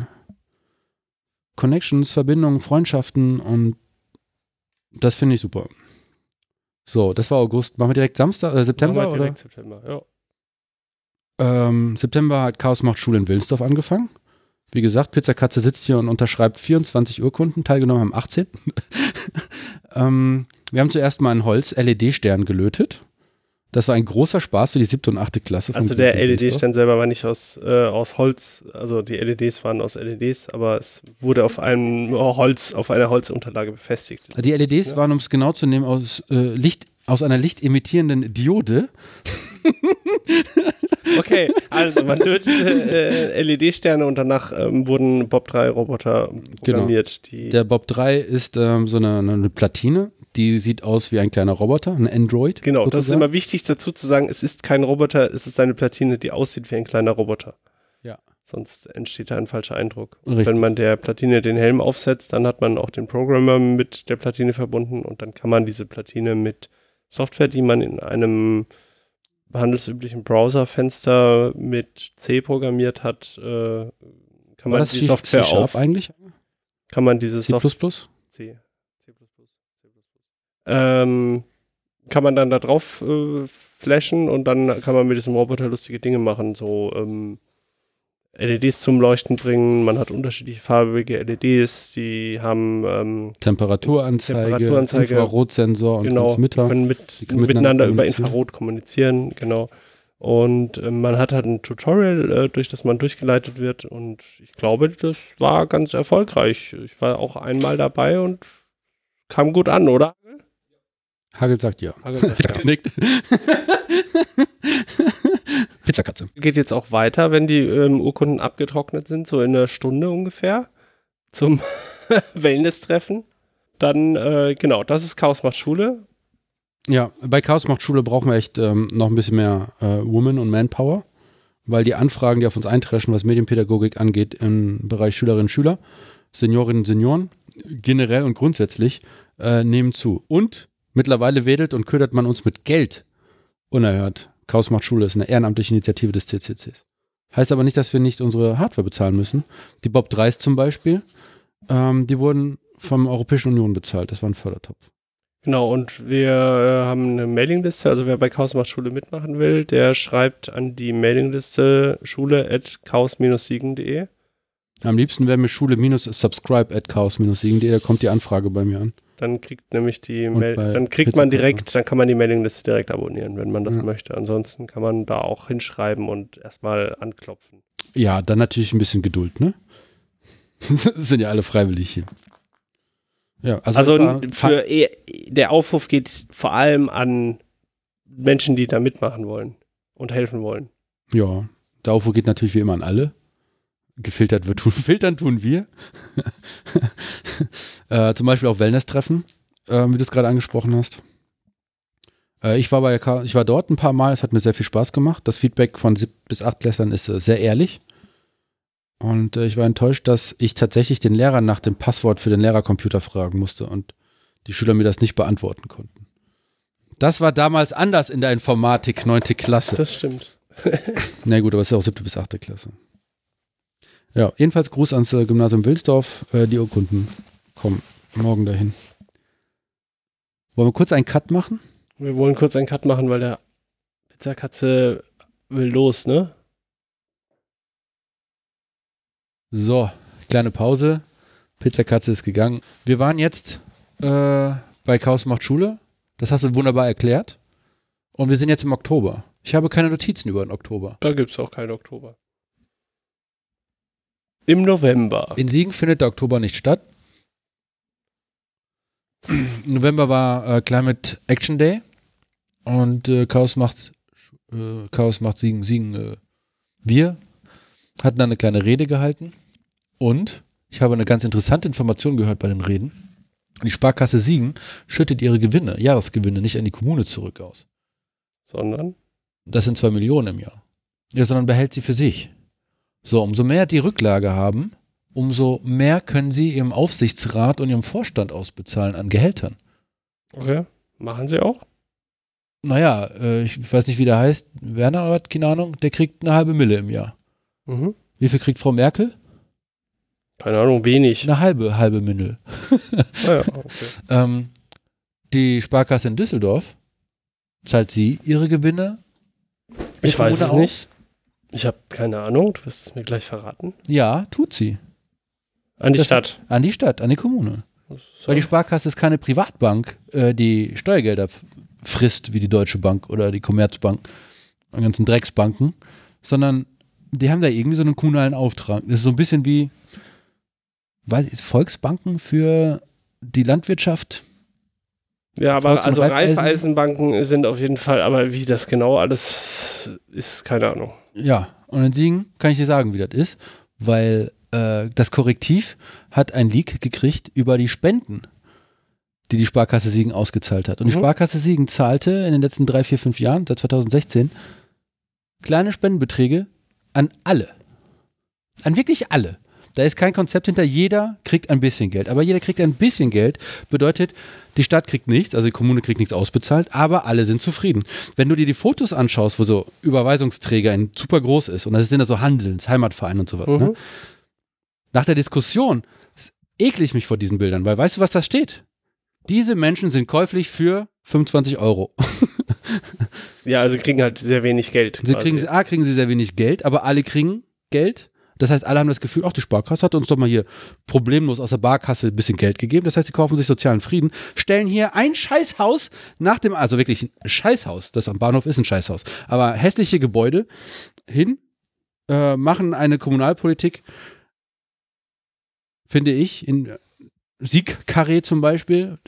Connections, Verbindungen, Freundschaften und das finde ich super. So, das war August. Machen wir direkt Samstag, äh, September Machen wir oder? direkt September, ja. Ähm, September hat Chaos macht Schule in Willensdorf angefangen. Wie gesagt, Pizzakatze sitzt hier und unterschreibt 24 Urkunden. Teilgenommen haben 18. [LAUGHS] ähm, wir haben zuerst mal einen Holz-LED-Stern gelötet. Das war ein großer Spaß für die siebte und achte Klasse. Also der. LED-Stern selber war nicht aus, äh, aus Holz, also die LEDs waren aus LEDs, aber es wurde auf einem Holz, auf einer Holzunterlage befestigt. Die LEDs Ja. waren, um es genau zu nehmen, aus, äh, Licht, aus einer lichtemittierenden Diode. [LAUGHS] Okay, also man lötete äh, LED-Sterne und danach ähm, wurden Bob 3 Roboter programmiert, Genau. Der Bob 3 ist ähm, so eine, eine Platine, die sieht aus wie ein kleiner Roboter, ein Android. Genau, das ist sozusagen. immer wichtig dazu zu sagen, es ist kein Roboter, es ist eine Platine, die aussieht wie ein kleiner Roboter. Ja. Sonst entsteht da ein falscher Eindruck. Wenn man der Platine den Helm aufsetzt, dann hat man auch den Programmer mit der Platine verbunden und dann kann man diese Platine mit Software, die man in einem handelsüblichen Browserfenster mit C programmiert hat, äh, kann War man das die C- Software C-Sharp auf, eigentlich? kann man diese C++? Software C. C++. C++. Ähm, kann man dann da drauf äh, flashen und dann kann man mit diesem Roboter lustige Dinge machen, so ähm, LEDs zum Leuchten bringen. Man hat unterschiedliche farbige LEDs, die haben ähm, Temperaturanzeige, Temperaturanzeige, Infrarotsensor und genau, die Transmitter. können mit, können miteinander miteinander über. Infrarot kommunizieren, genau. Und äh, man hat halt ein Tutorial, äh, durch das man durchgeleitet wird. Und ich glaube, das war ganz erfolgreich. Ich war auch einmal dabei und kam gut an, oder? Hagel sagt ja. Hagel sagt ja. Nickt. [LAUGHS] Pizzakatze. Geht jetzt auch weiter, wenn die ähm, Urkunden abgetrocknet sind, so in einer Stunde ungefähr, zum [LAUGHS] Wellness-Treffen. Dann, äh, genau, das ist Chaos macht Schule. Ja, bei Chaos macht Schule brauchen wir echt ähm, noch ein bisschen mehr äh, Woman- und Manpower, weil die Anfragen, die auf uns eintreffen, was Medienpädagogik angeht, im Bereich Schülerinnen und Schüler, Seniorinnen und Senioren, generell und grundsätzlich, äh, nehmen zu. Und mittlerweile wedelt und ködert man uns mit Geld unerhört. Chaos macht Schule ist eine ehrenamtliche Initiative des CCCs. Heißt aber nicht, dass wir nicht unsere Hardware bezahlen müssen. Die Bob 3s zum Beispiel, ähm, die wurden vom Europäischen Union bezahlt. Das war ein Fördertopf. Genau, und wir äh, haben eine Mailingliste, also wer bei Chaos macht Schule mitmachen will, der schreibt an die Mailingliste schule.chaos-siegen.de. Am liebsten wäre mir Schule-subscribe at chaos-siegen.de, da kommt die Anfrage bei mir an. Dann kriegt nämlich die Mail, dann kriegt man direkt, dann kann man die Mailingliste direkt abonnieren, wenn man das Ja. möchte. Ansonsten kann man da auch hinschreiben und erstmal anklopfen. Ja, dann natürlich ein bisschen Geduld, ne? [LAUGHS] sind ja alle freiwillig hier. Ja, also, Also, für eh- der Aufruf geht vor allem an Menschen, die da mitmachen wollen und helfen wollen. Ja, der Aufruf geht natürlich wie immer an alle. Gefiltert wird tun, filtern tun wir. [LAUGHS] äh, zum Beispiel auch Wellness-Treffen, äh, wie du es gerade angesprochen hast. Äh, ich, war bei ich war dort ein paar Mal, es hat mir sehr viel Spaß gemacht. Das Feedback von sieb bis acht Klässlern ist äh, sehr ehrlich. Und äh, ich war enttäuscht, dass ich tatsächlich den Lehrer nach dem Passwort für den Lehrercomputer fragen musste und die Schüler mir das nicht beantworten konnten. Das war damals anders in der Informatik, neunte Klasse. Das stimmt. [LAUGHS] Na gut, aber es ist ja auch siebte bis achte Klasse. Ja, jedenfalls Gruß ans äh, Gymnasium Wilsdorf. Äh, die Urkunden kommen morgen dahin. Wollen wir kurz einen Cut machen? Wir wollen kurz einen Cut machen, weil der Pizzakatze will los, ne? So, kleine Pause. Pizzakatze ist gegangen. Wir waren jetzt äh, bei Chaos macht Schule. Das hast du wunderbar erklärt. Und wir sind jetzt im Oktober. Ich habe keine Notizen über den Oktober. Da gibt es auch keinen Oktober. Im November. In Siegen findet der Oktober nicht statt. Im November war äh, Climate Action Day und äh, Chaos macht äh, Chaos macht Siegen Siegen. Äh, wir hatten da eine kleine Rede gehalten und ich habe eine ganz interessante Information gehört bei den Reden. Die Sparkasse Siegen schüttet ihre Gewinne, Jahresgewinne, nicht an die Kommune zurück aus. Sondern? Das sind zwei Millionen im Jahr. Ja, sondern behält sie für sich. So, umso mehr die Rücklage haben, umso mehr können sie ihrem Aufsichtsrat und ihrem Vorstand ausbezahlen an Gehältern. Okay. Machen sie auch? Naja, äh, ich weiß nicht, wie der heißt. Werner hat keine Ahnung, der kriegt eine halbe Mille im Jahr. Mhm. Wie viel kriegt Frau Merkel? Keine Ahnung, wenig. Eine halbe, halbe Mille. [LAUGHS] Ah, ja, okay. [LAUGHS] Ähm, die Sparkasse in Düsseldorf zahlt sie ihre Gewinne? Ich weiß es Kommune nicht. Ich habe keine Ahnung. Du wirst es mir gleich verraten. Ja, tut sie. An die Das- Stadt. An die Stadt, an die Kommune. So. Weil die Sparkasse ist keine Privatbank, äh, die Steuergelder frisst, wie die Deutsche Bank oder die Commerzbank, die ganzen Drecksbanken, sondern die haben da irgendwie so einen kommunalen Auftrag. Das ist so ein bisschen wie, weiß Volksbanken für die Landwirtschaft. Ja, aber also Raiffeisen? Raiffeisenbanken sind auf jeden Fall, aber wie das genau alles ist, keine Ahnung. Ja, und in Siegen kann ich dir sagen, wie das ist, weil äh, das Korrektiv hat ein Leak gekriegt über die Spenden, die die Sparkasse Siegen ausgezahlt hat. Und die Mhm. Sparkasse Siegen zahlte in den letzten drei, vier, fünf Jahren, seit 2016, kleine Spendenbeträge an alle. An wirklich alle. Da ist kein Konzept hinter. Jeder kriegt ein bisschen Geld. Aber jeder kriegt ein bisschen Geld. Bedeutet, die Stadt kriegt nichts, also die Kommune kriegt nichts ausbezahlt, aber alle sind zufrieden. Wenn du dir die Fotos anschaust, wo so Überweisungsträger ein super groß ist, und das sind ja so Handelns, Heimatverein und sowas, Mhm. ne? nach der Diskussion ekle ich mich vor diesen Bildern, weil weißt du, was da steht? Diese Menschen sind käuflich für 25 Euro. Ja, also kriegen halt sehr wenig Geld. Sie quasi. kriegen, A, kriegen sie sehr wenig Geld, aber alle kriegen Geld. Das heißt, alle haben das Gefühl, ach, die Sparkasse hat uns doch mal hier problemlos aus der Barkasse ein bisschen Geld gegeben. Das heißt, sie kaufen sich sozialen Frieden, stellen hier ein Scheißhaus nach dem, also wirklich ein Scheißhaus, das am Bahnhof ist ein Scheißhaus, aber hässliche Gebäude hin, äh, machen eine Kommunalpolitik, finde ich, in Siegkarree zum Beispiel.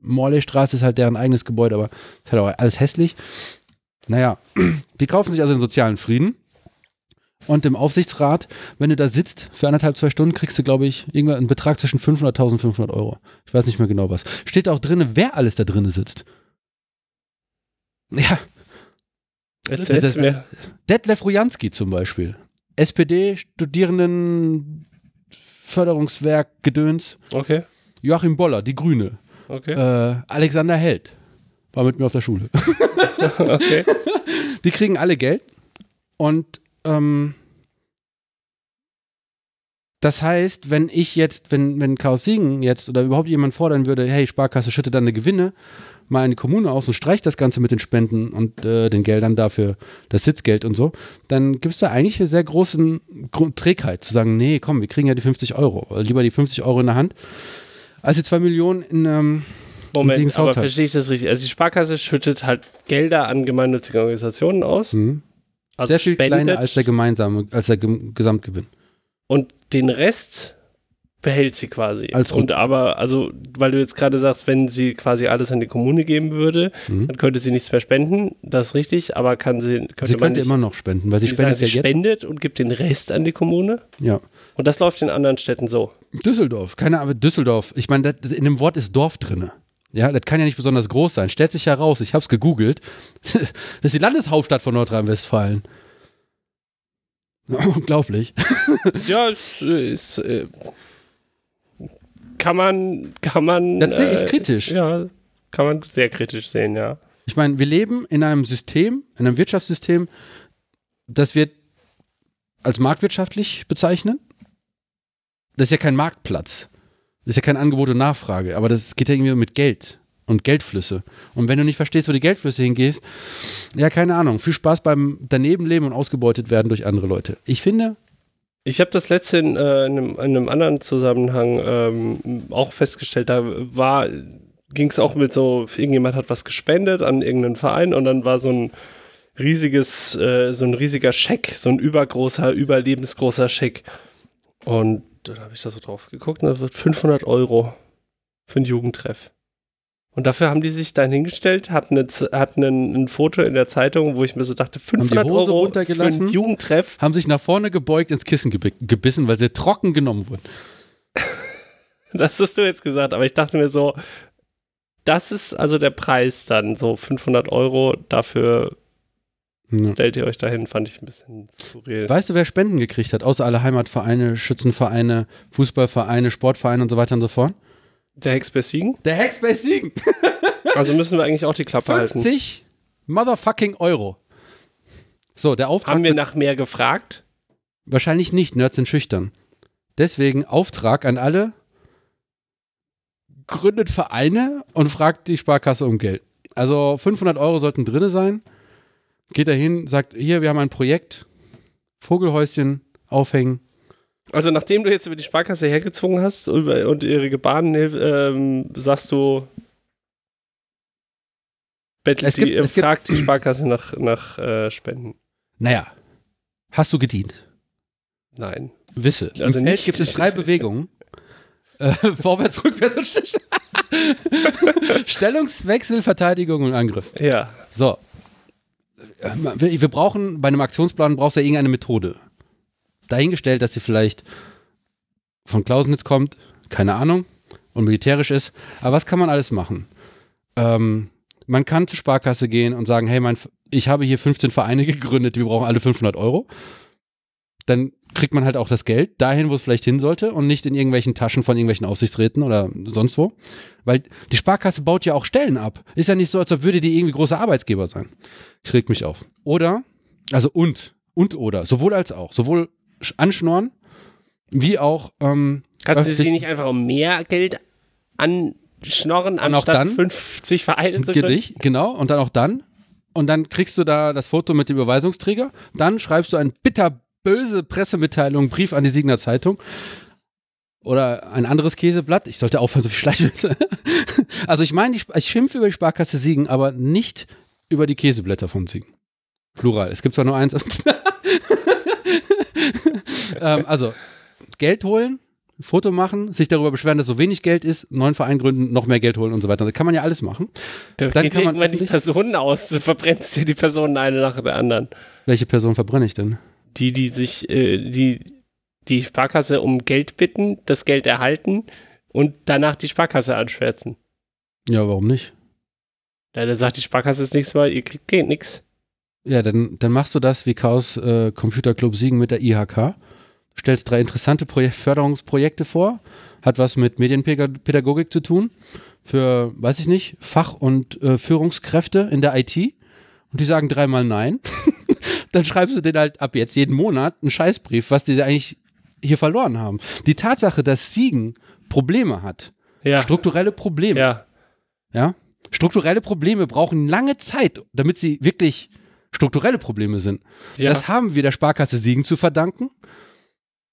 Morleystraße ist halt deren eigenes Gebäude, aber ist halt auch alles hässlich. Naja, [CLEARS THROAT] die kaufen sich also den sozialen Frieden. Und im Aufsichtsrat, wenn du da sitzt für anderthalb, zwei Stunden, kriegst du, glaube ich, irgendwann einen Betrag zwischen 500.000 und 500 Euro. Ich weiß nicht mehr genau was. Steht auch drin, wer alles da drin sitzt. Ja. Erzähl's mir. Detlef Rujanski zum Beispiel. SPD, Studierendenförderungswerk, Gedöns. Okay, Joachim Boller, die Grüne. okay, Äh, Alexander Held war mit mir auf der Schule. [LAUGHS] okay. [LAUGHS] Die kriegen alle Geld und ähm, das heißt, wenn ich jetzt, wenn, wenn Chaos Siegen jetzt oder überhaupt jemand fordern würde, hey, Sparkasse schüttet deine Gewinne mal in die Kommune aus und streicht das Ganze mit den Spenden und äh, den Geldern dafür, das Sitzgeld und so, dann gibt es da eigentlich eine sehr großen Grund Trägheit zu sagen, nee, komm, wir kriegen ja die 50 Euro. Also lieber die 50 Euro in der Hand, als die 2 Millionen in, ähm, Moment, aber verstehe ich das richtig? Also die Sparkasse schüttet halt Gelder an gemeinnützige Organisationen aus. Mhm. Also sehr viel spendet kleiner als der gemeinsame, als der Gesamtgewinn. und den Rest behält sie quasi. Als und aber, also, weil du jetzt gerade sagst, wenn sie quasi alles an die Kommune geben würde, Mhm. dann könnte sie nichts mehr spenden. Das ist richtig, aber kann sie, könnte Sie könnte nicht, immer noch spenden, weil sie sagen, spendet ja sie jetzt. spendet und gibt den Rest an die Kommune. Ja. Und das läuft in anderen Städten so. Düsseldorf, keine Ahnung, Düsseldorf. Ich meine, in dem Wort ist Dorf drinne. Ja, das kann ja nicht besonders groß sein. Stellt sich heraus, ich habe es gegoogelt. [LAUGHS] das ist die Landeshauptstadt von Nordrhein-Westfalen. [LAUGHS] Unglaublich. Ja, es ist, äh, kann man, kann man. Das sehe ich äh, kritisch. Ja, kann man sehr kritisch sehen, ja. Ich meine, wir leben in einem System, in einem Wirtschaftssystem, das wir als marktwirtschaftlich bezeichnen. Das ist ja kein Marktplatz. Ist ja kein Angebot und Nachfrage, aber das geht ja irgendwie mit Geld und Geldflüsse. Und wenn du nicht verstehst, wo die Geldflüsse hingehen, ja, keine Ahnung. Viel Spaß beim Danebenleben und ausgebeutet werden durch andere Leute. Ich finde, Ich habe das letzte in, äh, in, einem, in einem anderen Zusammenhang ähm, auch festgestellt, da war, ging es auch mit so, irgendjemand hat was gespendet an irgendeinen Verein und dann war so ein riesiges, äh, so ein riesiger Scheck, so ein übergroßer, überlebensgroßer Scheck. Und dann habe ich da so drauf geguckt und das wird 500 Euro für einen Jugendtreff. Und dafür haben die sich dann hingestellt, hatten, eine, hatten ein, ein Foto in der Zeitung, wo ich mir so dachte, 500 Hose Euro für einen Jugendtreff. haben sich nach vorne gebeugt ins Kissen gebi- gebissen, weil sie trocken genommen wurden. [LAUGHS] Das hast du jetzt gesagt, aber ich dachte mir so, das ist also der Preis dann, so 500 Euro, dafür Ja. stellt ihr euch dahin, fand ich ein bisschen surreal. Weißt du, wer Spenden gekriegt hat? Außer alle Heimatvereine, Schützenvereine, Fußballvereine, Sportvereine und so weiter und so fort. Der Hex bei Siegen? Der Hex bei Siegen. [LAUGHS] Also müssen wir eigentlich auch die Klappe halten. 50 motherfucking Euro. So, der Auftrag. Haben wir nach mehr gefragt? wahrscheinlich nicht, Nerds sind schüchtern. Deswegen Auftrag an alle: gründet Vereine und fragt die Sparkasse um Geld. Also 500 Euro sollten drin sein. Geht dahin, sagt: Hier, wir haben ein Projekt. Vogelhäuschen aufhängen. Also nachdem du jetzt über die Sparkasse hergezwungen hast und, ihre Gebaren ähm, sagst du, bettelt Es gibt- die, gibt- fragt die Sparkasse nach, nach äh, Spenden. Naja, hast du gedient? Nein. Wisse. Also Im Feld nicht- gibt es drei Bewegungen. Äh, [LAUGHS] vorwärts, rückwärts und Stich. [LAUGHS] Stellungswechsel, Verteidigung und Angriff. Ja. So. Wir, brauchen, bei einem Aktionsplan brauchst du ja irgendeine Methode. Dahingestellt, dass sie vielleicht von Clausnitz kommt, keine Ahnung, und militärisch ist. Aber was kann man alles machen? Ähm, man kann zur Sparkasse gehen und sagen, hey, mein, ich habe hier 15 Vereine [LAUGHS] gegründet, wir brauchen alle 500 Euro. Dann kriegt man halt auch das Geld dahin, wo es vielleicht hin sollte und nicht in irgendwelchen Taschen von irgendwelchen Aufsichtsräten oder sonst wo. Weil die Sparkasse baut ja auch Stellen ab. Ist ja nicht so, als ob würde die irgendwie großer Arbeitsgeber sein. Ich reg mich auf. Oder, also und, und oder, sowohl als auch. Sowohl sch- anschnorren, wie auch, ähm, Kannst du sie nicht einfach um mehr Geld anschnorren, Und anstatt dann? 50 Vereine zu? Dich, genau, und dann auch dann. Und dann kriegst du da das Foto mit dem Überweisungsträger. Dann schreibst du ein bitter, böse Pressemitteilung, Brief an die Siegner Zeitung. Oder ein anderes Käseblatt. Ich sollte aufhören, so viel Schleichwitze. [LAUGHS] also ich meine, ich, ich schimpfe über die Sparkasse Siegen, aber nicht über die Käseblätter von Siegen. Plural. Es gibt zwar nur eins. [LAUGHS] ähm, also, Geld holen, Foto machen, sich darüber beschweren, dass so wenig Geld ist, neuen Verein gründen, noch mehr Geld holen und so weiter. Da kann man ja alles machen. Da Dann geht kann man irgendwann die Personen aus, du verbrennst dir die Personen eine nach der anderen. Welche Person verbrenne ich denn? Die, die sich, äh, die, die Sparkasse um Geld bitten, das Geld erhalten und danach die Sparkasse anschwärzen. Ja, warum nicht? Ja, dann sagt die Sparkasse das nächste Mal, ihr kriegt Geld nix. Ja, dann, dann machst du das wie Chaos äh, Computer Club Siegen mit der IHK. Stellst drei interessante Projek Förderungsprojekte vor. Hat was mit Medienpädagogik zu tun. Für, weiß ich nicht, Fach- und äh, Führungskräfte in der IT. Und die sagen dreimal nein. [LAUGHS] dann schreibst du denen halt ab jetzt jeden Monat einen Scheißbrief, was die eigentlich hier verloren haben. Die Tatsache, dass Siegen Probleme hat, Ja. strukturelle Probleme, Ja. ja. Strukturelle Probleme brauchen lange Zeit, damit sie wirklich strukturelle Probleme sind. ja. Das haben wir der Sparkasse Siegen zu verdanken.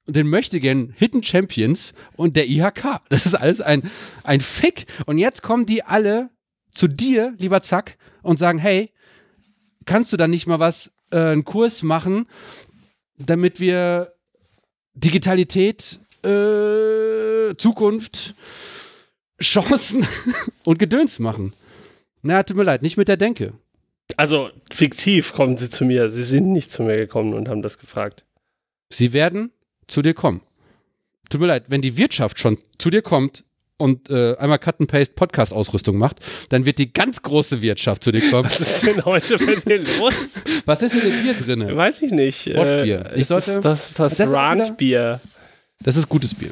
Und den möchte gern Hidden Champions und der IHK. Das ist alles ein, ein Fick. Und jetzt kommen die alle zu dir, lieber Zack, und sagen, hey, kannst du da nicht mal was, äh, einen Kurs machen, damit wir Digitalität, äh, Zukunft, Chancen [LAUGHS] und Gedöns machen? Na, tut mir leid, nicht mit der Denke. Also fiktiv kommen sie zu mir. Sie sind nicht zu mir gekommen und haben das gefragt. Sie werden zu dir kommen. Tut mir leid, wenn die Wirtschaft schon zu dir kommt und äh, einmal Cut-and-Paste Podcast-Ausrüstung macht, dann wird die ganz große Wirtschaft zu dir kommen. Was ist denn heute bei dir los? [LAUGHS] Was ist denn in Bier drin? Weiß ich nicht. Boschbier. Äh, Ich sollte- das, das, das, Randbier. Das ist gutes Bier.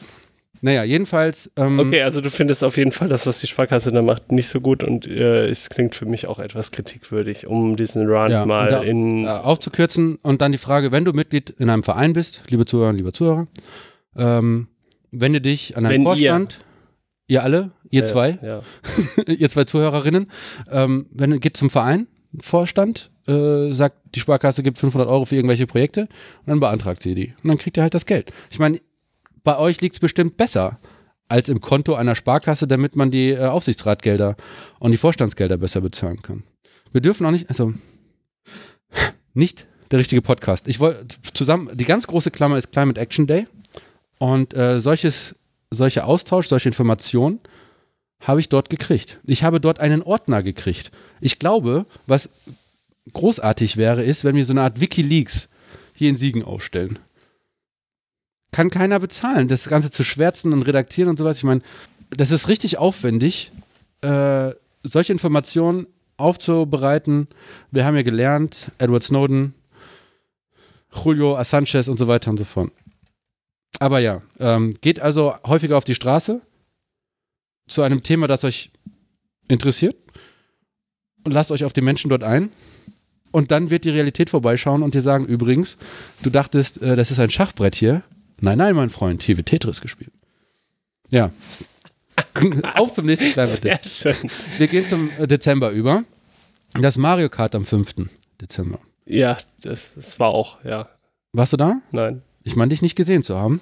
Naja, jedenfalls. Ähm, Okay, also du findest auf jeden Fall das, was die Sparkasse da macht, nicht so gut und äh, es klingt für mich auch etwas kritikwürdig, um diesen Rand Ja, mal da- in. äh, aufzukürzen und dann die Frage, wenn du Mitglied in einem Verein bist, liebe Zuhörerinnen, lieber Zuhörer, ähm, wende dich an einen Wenn Vorstand. Ihr, alle, ihr äh, zwei, Ja. [LAUGHS] ihr zwei Zuhörerinnen, ähm, wenn geht zum Verein, Vorstand, äh, sagt, die Sparkasse gibt 500 Euro für irgendwelche Projekte und dann beantragt sie die. Und dann kriegt ihr halt das Geld. Ich meine, bei euch liegt es bestimmt besser als im Konto einer Sparkasse, damit man die äh, Aufsichtsratgelder und die Vorstandsgelder besser bezahlen kann. Wir dürfen auch nicht, also [LAUGHS] nicht der richtige Podcast. Ich wollte zusammen, die ganz große Klammer ist Climate Action Day und äh, solches, solcher Austausch, solche Informationen habe ich dort gekriegt. Ich habe dort einen Ordner gekriegt. Ich glaube, was großartig wäre, ist, wenn wir so eine Art Wikileaks hier in Siegen aufstellen. Kann keiner bezahlen, das Ganze zu schwärzen und redaktieren und sowas. Ich meine, das ist richtig aufwendig, äh, solche Informationen aufzubereiten. Wir haben ja gelernt, Edward Snowden, Julio Assange und so weiter und so fort. Aber ja, ähm, geht also häufiger auf die Straße zu einem Thema, das euch interessiert und lasst euch auf die Menschen dort ein. Und dann wird die Realität vorbeischauen und dir sagen, übrigens, du dachtest, äh, das ist ein Schachbrett hier. Nein, nein, mein Freund, hier wird Tetris gespielt. Ja. [LAUGHS] auf zum nächsten kleinen Sehr schön. Wir gehen zum äh, Dezember über. Das Mario Kart am 5. Dezember. Ja, das, das war auch, ja. Warst du da? Nein. Ich meine, dich nicht gesehen zu haben.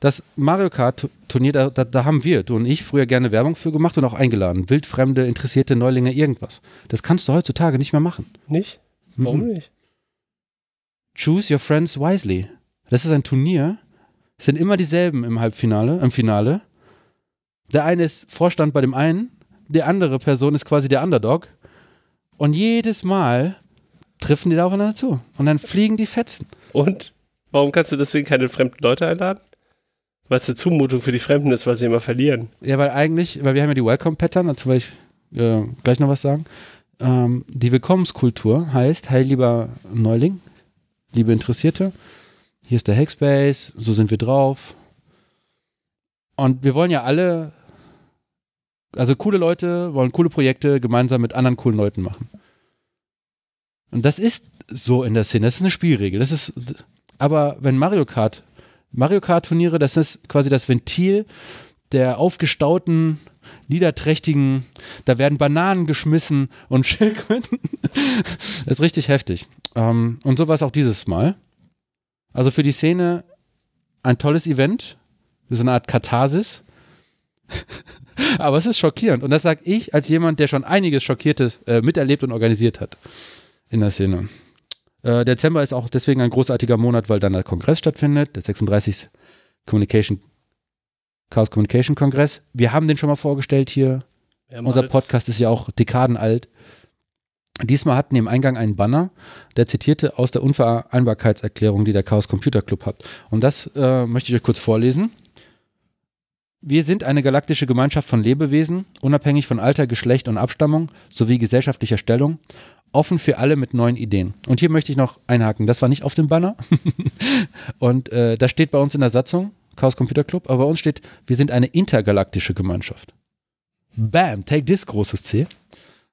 Das Mario Kart Turnier, da, da, da haben wir, du und ich, früher gerne Werbung für gemacht und auch eingeladen. Wildfremde, interessierte Neulinge, irgendwas. Das kannst du heutzutage nicht mehr machen. Nicht? Warum Mhm. nicht? Choose your friends wisely. Das ist ein Turnier. Es sind immer dieselben im Halbfinale, im Finale. Der eine ist Vorstand bei dem einen, die andere Person ist quasi der Underdog. Und jedes Mal treffen die da aufeinander zu. Und dann fliegen die Fetzen. Und? Warum kannst du deswegen keine fremden Leute einladen? Weil es eine Zumutung für die Fremden ist, weil sie immer verlieren. Ja, weil eigentlich, weil wir haben ja die Welcome-Pattern, dazu werde ich äh, gleich noch was sagen. Ähm, die Willkommenskultur heißt, hey lieber Neuling, liebe Interessierte, hier ist der Hackspace, so sind wir drauf. Und wir wollen ja alle, also coole Leute wollen coole Projekte gemeinsam mit anderen coolen Leuten machen. Und das ist so in der Szene, das ist eine Spielregel. Das ist, aber wenn Mario Kart, Mario Kart Turniere, das ist quasi das Ventil der aufgestauten, niederträchtigen, da werden Bananen geschmissen und [LAUGHS] Schildkröten. das ist richtig heftig. Ähm, und so war es auch dieses Mal. Also für die Szene ein tolles Event, so eine Art Katharsis. [LAUGHS] Aber es ist schockierend. Und das sage ich als jemand, der schon einiges Schockiertes äh, miterlebt und organisiert hat in der Szene. Äh, Dezember ist auch deswegen ein großartiger Monat, weil dann der Kongress stattfindet, der 36. Communication, Chaos Communication Kongress. Wir haben den schon mal vorgestellt hier. Unser Podcast ist ja auch dekadenalt. Diesmal hatten wir im Eingang einen Banner, der zitierte aus der Unvereinbarkeitserklärung, die der Chaos Computer Club hat. Und das äh, möchte ich euch kurz vorlesen. Wir sind eine galaktische Gemeinschaft von Lebewesen, unabhängig von Alter, Geschlecht und Abstammung sowie gesellschaftlicher Stellung, offen für alle mit neuen Ideen. Und hier möchte ich noch einhaken, das war nicht auf dem Banner. [LAUGHS] und äh, das steht bei uns in der Satzung, Chaos Computer Club, aber bei uns steht, wir sind eine intergalaktische Gemeinschaft. Bam, take this, großes C.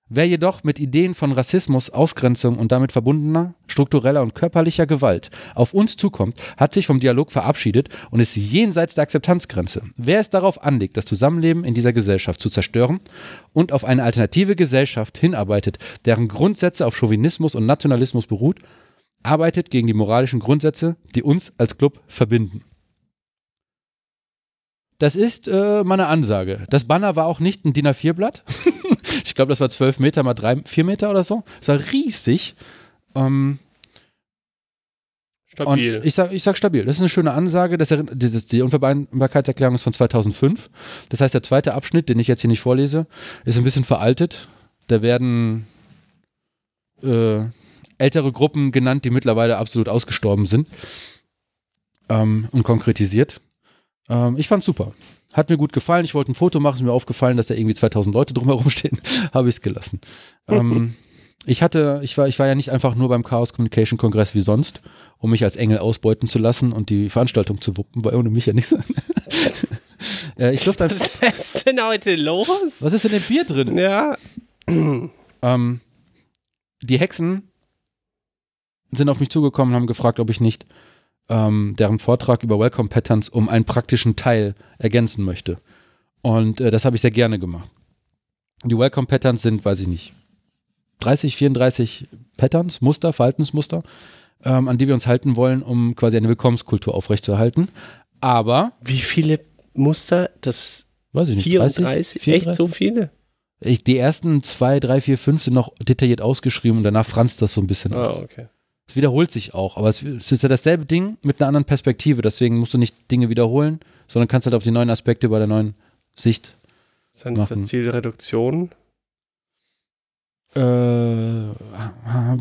Wer jedoch mit Ideen von Rassismus, Ausgrenzung und damit verbundener, struktureller und körperlicher Gewalt auf uns zukommt, hat sich vom Dialog verabschiedet und ist jenseits der Akzeptanzgrenze. Wer es darauf anlegt, das Zusammenleben in dieser Gesellschaft zu zerstören und auf eine alternative Gesellschaft hinarbeitet, deren Grundsätze auf Chauvinismus und Nationalismus beruht, arbeitet gegen die moralischen Grundsätze, die uns als Club verbinden. Das ist äh, meine Ansage. Das Banner war auch nicht ein DIN A4-Blatt. [LAUGHS] ich glaube, das war 12 Meter mal 3, 4 Meter oder so. Das war riesig. Ähm, stabil. ich sage ich sag stabil. Das ist eine schöne Ansage. Das, die, die Unvereinbarkeitserklärung ist von 2005. Das heißt, der zweite Abschnitt, den ich jetzt hier nicht vorlese, ist ein bisschen veraltet. Da werden äh, ältere Gruppen genannt, die mittlerweile absolut ausgestorben sind ähm, und konkretisiert. Ähm, ich fand's super. Hat mir gut gefallen. Ich wollte ein Foto machen. Ist mir aufgefallen, dass da irgendwie 2000 Leute drumherum [LAUGHS] stehen. Habe ich es gelassen. ähm, [LAUGHS] ich hatte, ich war, ich war ja nicht einfach nur beim Chaos Communication Kongress wie sonst, um mich als Engel ausbeuten zu lassen und die Veranstaltung zu wuppen, weil ohne mich ja nichts. [LAUGHS] äh, ich durfte Was ist denn heute los? Was ist in dem Bier drin? Ja. [CLEARS THROAT] ähm, die Hexen sind auf mich zugekommen und haben gefragt, ob ich nicht ähm, deren Vortrag über Welcome Patterns um einen praktischen Teil ergänzen möchte. Und äh, das habe ich sehr gerne gemacht. Die Welcome Patterns sind, weiß ich nicht, 30, 34 Patterns, Muster, Verhaltensmuster, ähm, an die wir uns halten wollen, um quasi eine Willkommenskultur aufrechtzuerhalten. Aber. Wie viele Muster? Das weiß ich nicht. 34? 34? Echt so viele? Ich, die ersten zwei, drei, vier, fünf sind noch detailliert ausgeschrieben und danach franzt das so ein bisschen ah, aus. Okay. Es wiederholt sich auch, aber es ist ja dasselbe Ding mit einer anderen Perspektive. Deswegen musst du nicht Dinge wiederholen, sondern kannst halt auf die neuen Aspekte bei der neuen Sicht. Ist dann nicht das Ziel Reduktion? Äh,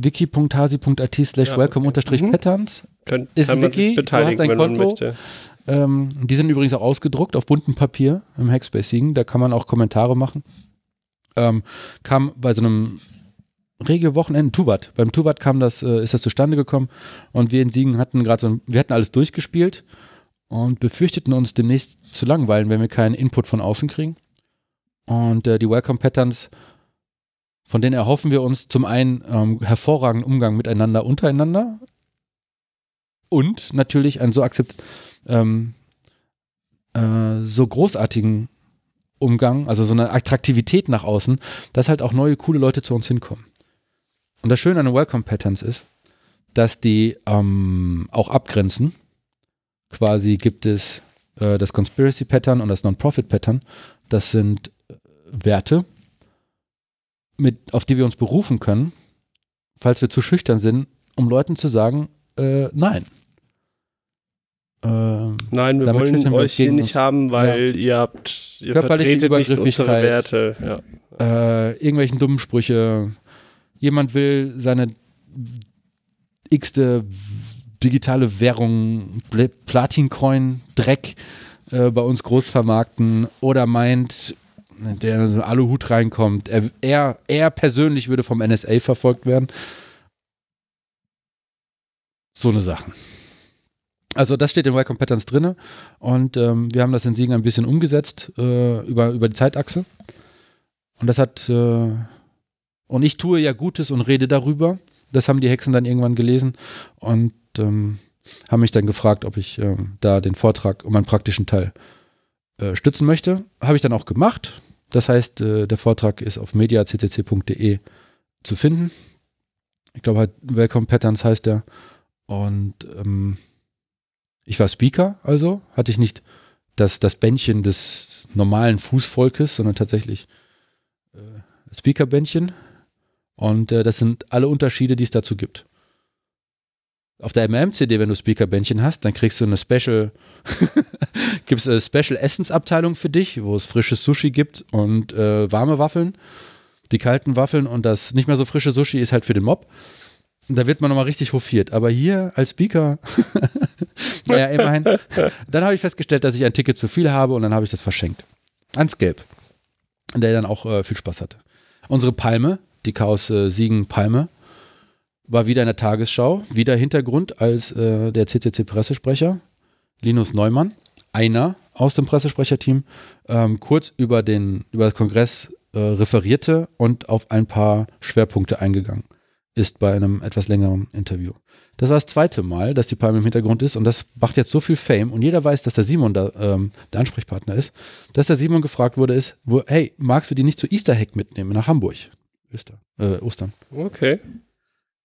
wiki.hasi.at slash ja, welcome okay. mhm. Könnt, ist ein Wiki, du hast ein Konto. Ähm, die sind übrigens auch ausgedruckt auf buntem Papier im Hackspace Siegen. Da kann man auch Kommentare machen. Ähm, kam bei so einem Regio-Wochenende, Tubat. Beim Tubat kam das, äh, ist das zustande gekommen und wir in Siegen hatten gerade so, wir hatten alles durchgespielt und befürchteten uns demnächst zu langweilen, wenn wir keinen Input von außen kriegen. Und äh, die Welcome Patterns, von denen erhoffen wir uns zum einen ähm, hervorragenden Umgang miteinander, untereinander und natürlich einen so akzept, ähm, äh, so großartigen Umgang, also so eine Attraktivität nach außen, dass halt auch neue, coole Leute zu uns hinkommen. Und das Schöne an den Welcome Patterns ist, dass die ähm, auch abgrenzen. Quasi gibt es äh, das Conspiracy Pattern und das Non-Profit Pattern. Das sind äh, Werte, mit, auf die wir uns berufen können, falls wir zu schüchtern sind, um Leuten zu sagen, äh, nein. Äh, nein, wir wollen euch hier nicht haben, weil ja. ihr habt, ihr vertretet nicht unsere Werte. Ja. Äh, irgendwelchen dummen Sprüche, jemand will seine x-te digitale Währung, Platin-Coin, Dreck äh, bei uns groß vermarkten oder meint, der so Aluhut reinkommt, er, er, er persönlich würde vom NSA verfolgt werden. So eine Sache. Also das steht in Welcome Patterns drin und ähm, wir haben das in Siegen ein bisschen umgesetzt äh, über, über die Zeitachse. Und das hat äh, und ich tue ja Gutes und rede darüber. Das haben die Hexen dann irgendwann gelesen und ähm, haben mich dann gefragt, ob ich äh, da den Vortrag um einen praktischen Teil äh, stützen möchte. Habe ich dann auch gemacht. Das heißt, äh, der Vortrag ist auf mediaccc.de zu finden. Ich glaube halt Welcome Patterns heißt der. Und ähm, Ich war Speaker, also hatte ich nicht das, das Bändchen des normalen Fußvolkes, sondern tatsächlich äh, Speaker-Bändchen. Und äh, das sind alle Unterschiede, die es dazu gibt. Auf der MM-CD, wenn du Speaker-Bändchen hast, dann kriegst du eine Special, [LAUGHS] gibt es eine Special-Essensabteilung für dich, wo es frisches Sushi gibt und äh, warme Waffeln, die kalten Waffeln und das nicht mehr so frische Sushi ist halt für den Mob. Da wird man nochmal richtig hofiert. Aber hier als Speaker, [LAUGHS] naja, immerhin. Dann habe ich festgestellt, dass ich ein Ticket zu viel habe und dann habe ich das verschenkt. Ans Gelb. Der dann auch äh, viel Spaß hatte. Unsere Palme, die Chaos äh, Siegen Palme, war wieder in der Tagesschau. Wieder Hintergrund als äh, der CCC-Pressesprecher, Linus Neumann, einer aus dem Pressesprecherteam, ähm, kurz über den über das Kongress äh, referierte und auf ein paar Schwerpunkte eingegangen ist bei einem etwas längeren Interview. Das war das zweite Mal, dass die Palme im Hintergrund ist und das macht jetzt so viel Fame und jeder weiß, dass der Simon da, ähm, der Ansprechpartner ist, dass der Simon gefragt wurde, ist, wo, hey, magst du die nicht zu Easter Hack mitnehmen nach Hamburg? Öster, äh, Ostern. Okay.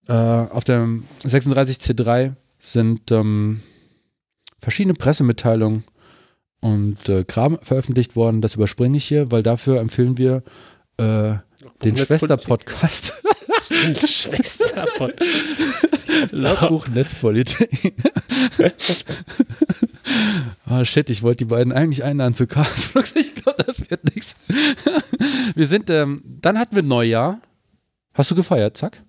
Äh, auf dem 36C3 sind ähm, verschiedene Pressemitteilungen und äh, Kram veröffentlicht worden. Das überspringe ich hier, weil dafür empfehlen wir äh, den Schwester-Podcast. [LAUGHS] Schwester von. Logbuch Netzpolitik. oh shit, ich wollte die beiden eigentlich einladen zu Castbox. Ich glaube, das wird nichts. Wir sind, ähm, dann hatten wir Neujahr. Hast du gefeiert, Zack?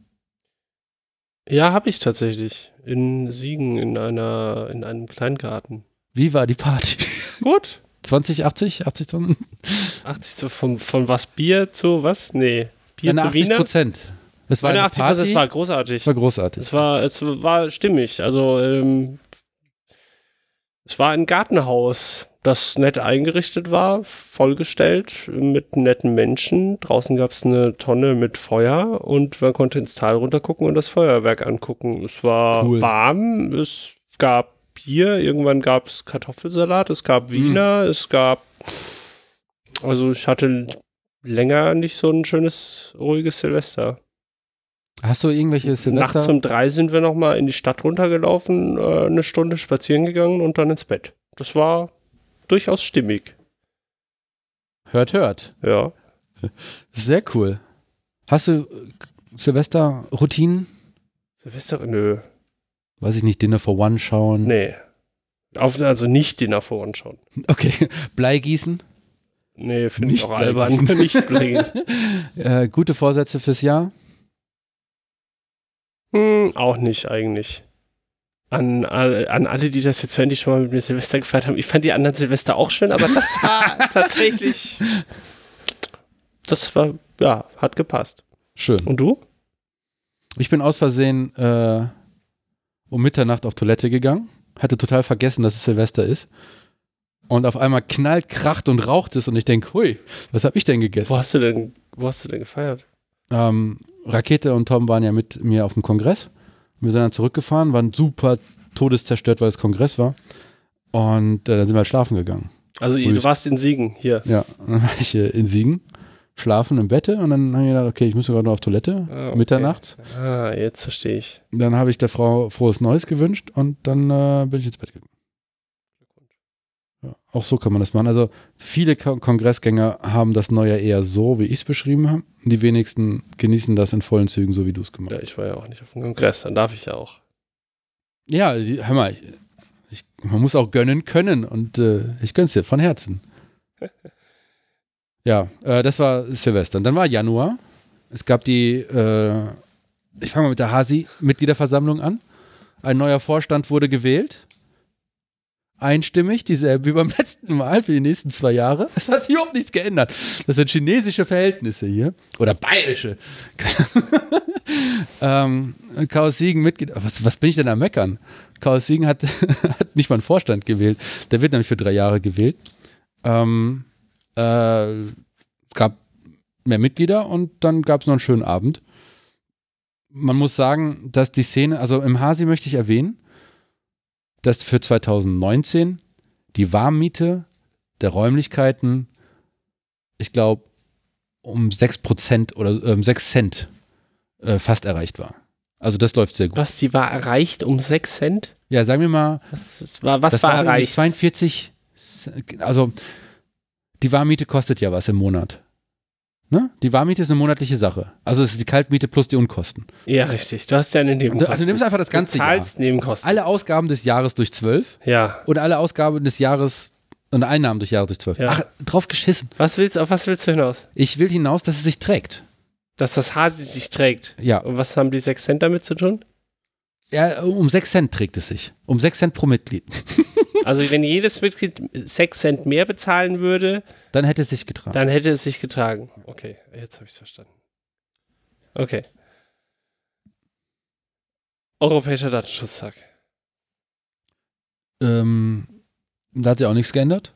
Ja, habe ich tatsächlich. In Siegen, in einer, in einem Kleingarten. Wie war die Party? Gut. 20, 80, 80 Tonnen? 80 zu, von, von was? Bier zu was? Nee. Bier zu 80 Wiener? Prozent. Es war eine 81 Party. es war großartig. es war großartig. Es war, es war stimmig. Also, ähm, es war ein Gartenhaus, das nett eingerichtet war, vollgestellt mit netten Menschen. Draußen gab es eine Tonne mit Feuer und man konnte ins Tal runtergucken und das Feuerwerk angucken. Es war Cool. warm, es gab Bier, irgendwann gab es Kartoffelsalat, es gab Wiener, es gab. Also, ich hatte länger nicht so ein schönes, ruhiges Silvester. Hast du irgendwelche Silvester? Nachts um drei sind wir nochmal in die Stadt runtergelaufen, äh, eine Stunde spazieren gegangen und dann ins Bett. Das war durchaus stimmig. Hört, hört. Ja. Sehr cool. Hast du Silvester-Routinen? Silvester, nö. Weiß ich nicht, Dinner for One schauen? Nee. Auf, also nicht Dinner for One schauen. Okay. [LAUGHS] Bleigießen? Nee, finde ich auch albern. [LAUGHS] Nicht Bleigießen. [LAUGHS] Äh, gute Vorsätze fürs Jahr? Hm, auch nicht eigentlich. An, an alle, die das jetzt hören, die schon mal mit mir Silvester gefeiert haben. Ich fand die anderen Silvester auch schön, aber das war [LAUGHS] tatsächlich. Das war, ja, hat gepasst. Schön. Und du? Ich bin aus Versehen äh, um Mitternacht auf Toilette gegangen. Hatte total vergessen, dass es Silvester ist. Und auf einmal knallt, kracht und raucht es und ich denke, hui, was habe ich denn gegessen? Wo hast du denn, wo hast du denn gefeiert? Ähm, Rakete und Tom waren ja mit mir auf dem Kongress. Wir sind dann zurückgefahren, waren super todeszerstört, weil es Kongress war. Und äh, dann sind wir halt schlafen gegangen. Also du warst in Siegen hier. Ja, [LAUGHS] dann war ich äh, in Siegen, schlafen im Bette und dann habe ich gedacht, okay, ich muss gerade noch auf Toilette, Ah, okay. mitternachts. Ah, jetzt verstehe ich. Dann habe ich der Frau frohes Neues gewünscht und dann äh, bin ich ins Bett gegangen. Ja, auch so kann man das machen. Also viele Ko Kongressgänger haben das Neue eher so, wie ich es beschrieben habe. Die wenigsten genießen das in vollen Zügen, so wie du es gemacht Ja, hast. ich war ja auch nicht auf dem Kongress, dann darf ich ja auch. Ja, die, hör mal, ich, man muss auch gönnen können und äh, ich gönn's dir von Herzen. [LAUGHS] ja, äh, das war Silvester. Und dann war Januar. Es gab die, äh, ich fange mal mit der Hasi-Mitgliederversammlung an. Ein neuer Vorstand wurde gewählt. Einstimmig, dieselbe wie beim [LAUGHS] letzten Mal für die nächsten zwei Jahre. Es hat sich überhaupt nichts geändert. Das sind chinesische Verhältnisse hier. Oder bayerische. [LAUGHS] ähm, Chaos Siegen Mitglied. Was, was bin ich denn am Meckern? Chaos Siegen hat, [LAUGHS] hat nicht mal einen Vorstand gewählt. Der wird nämlich für drei Jahre gewählt. Ähm, äh, gab mehr Mitglieder und dann gab es noch einen schönen Abend. Man muss sagen, dass die Szene, also im Hasi möchte ich erwähnen, dass für 2019 die Warmmiete der Räumlichkeiten, ich glaube, um 6% oder ähm, 6 Cent äh, fast erreicht war. Also das läuft sehr gut. Was, die war erreicht um 6 Cent? Ja, sagen wir mal, Was, ist- war, was das war erreicht? 42, also die Warmmiete kostet ja was im Monat. Ne? Die Warmmiete ist eine monatliche Sache. Also es ist die Kaltmiete plus die Unkosten. Ja, richtig. Du hast ja eine Nebenkosten. Also du nimmst einfach das ganze du Jahr. zahlst Nebenkosten. Alle Ausgaben des Jahres durch 12 Ja. und alle Ausgaben des Jahres und Einnahmen durch Jahre durch 12. Ja. Ach, drauf geschissen. Was willst, auf was willst du hinaus? Ich will hinaus, dass es sich trägt. Dass das Hasi sich trägt. Ja, Und was haben die 6 Cent damit zu tun? ja um 6 Cent trägt es sich. Um 6 Cent pro Mitglied. [LAUGHS] Also wenn jedes Mitglied 6 Cent mehr bezahlen würde, Dann hätte es sich getragen. dann hätte es sich getragen. Okay, jetzt habe ich es verstanden. Okay. Europäischer Datenschutztag. Ähm, da hat sich auch nichts geändert.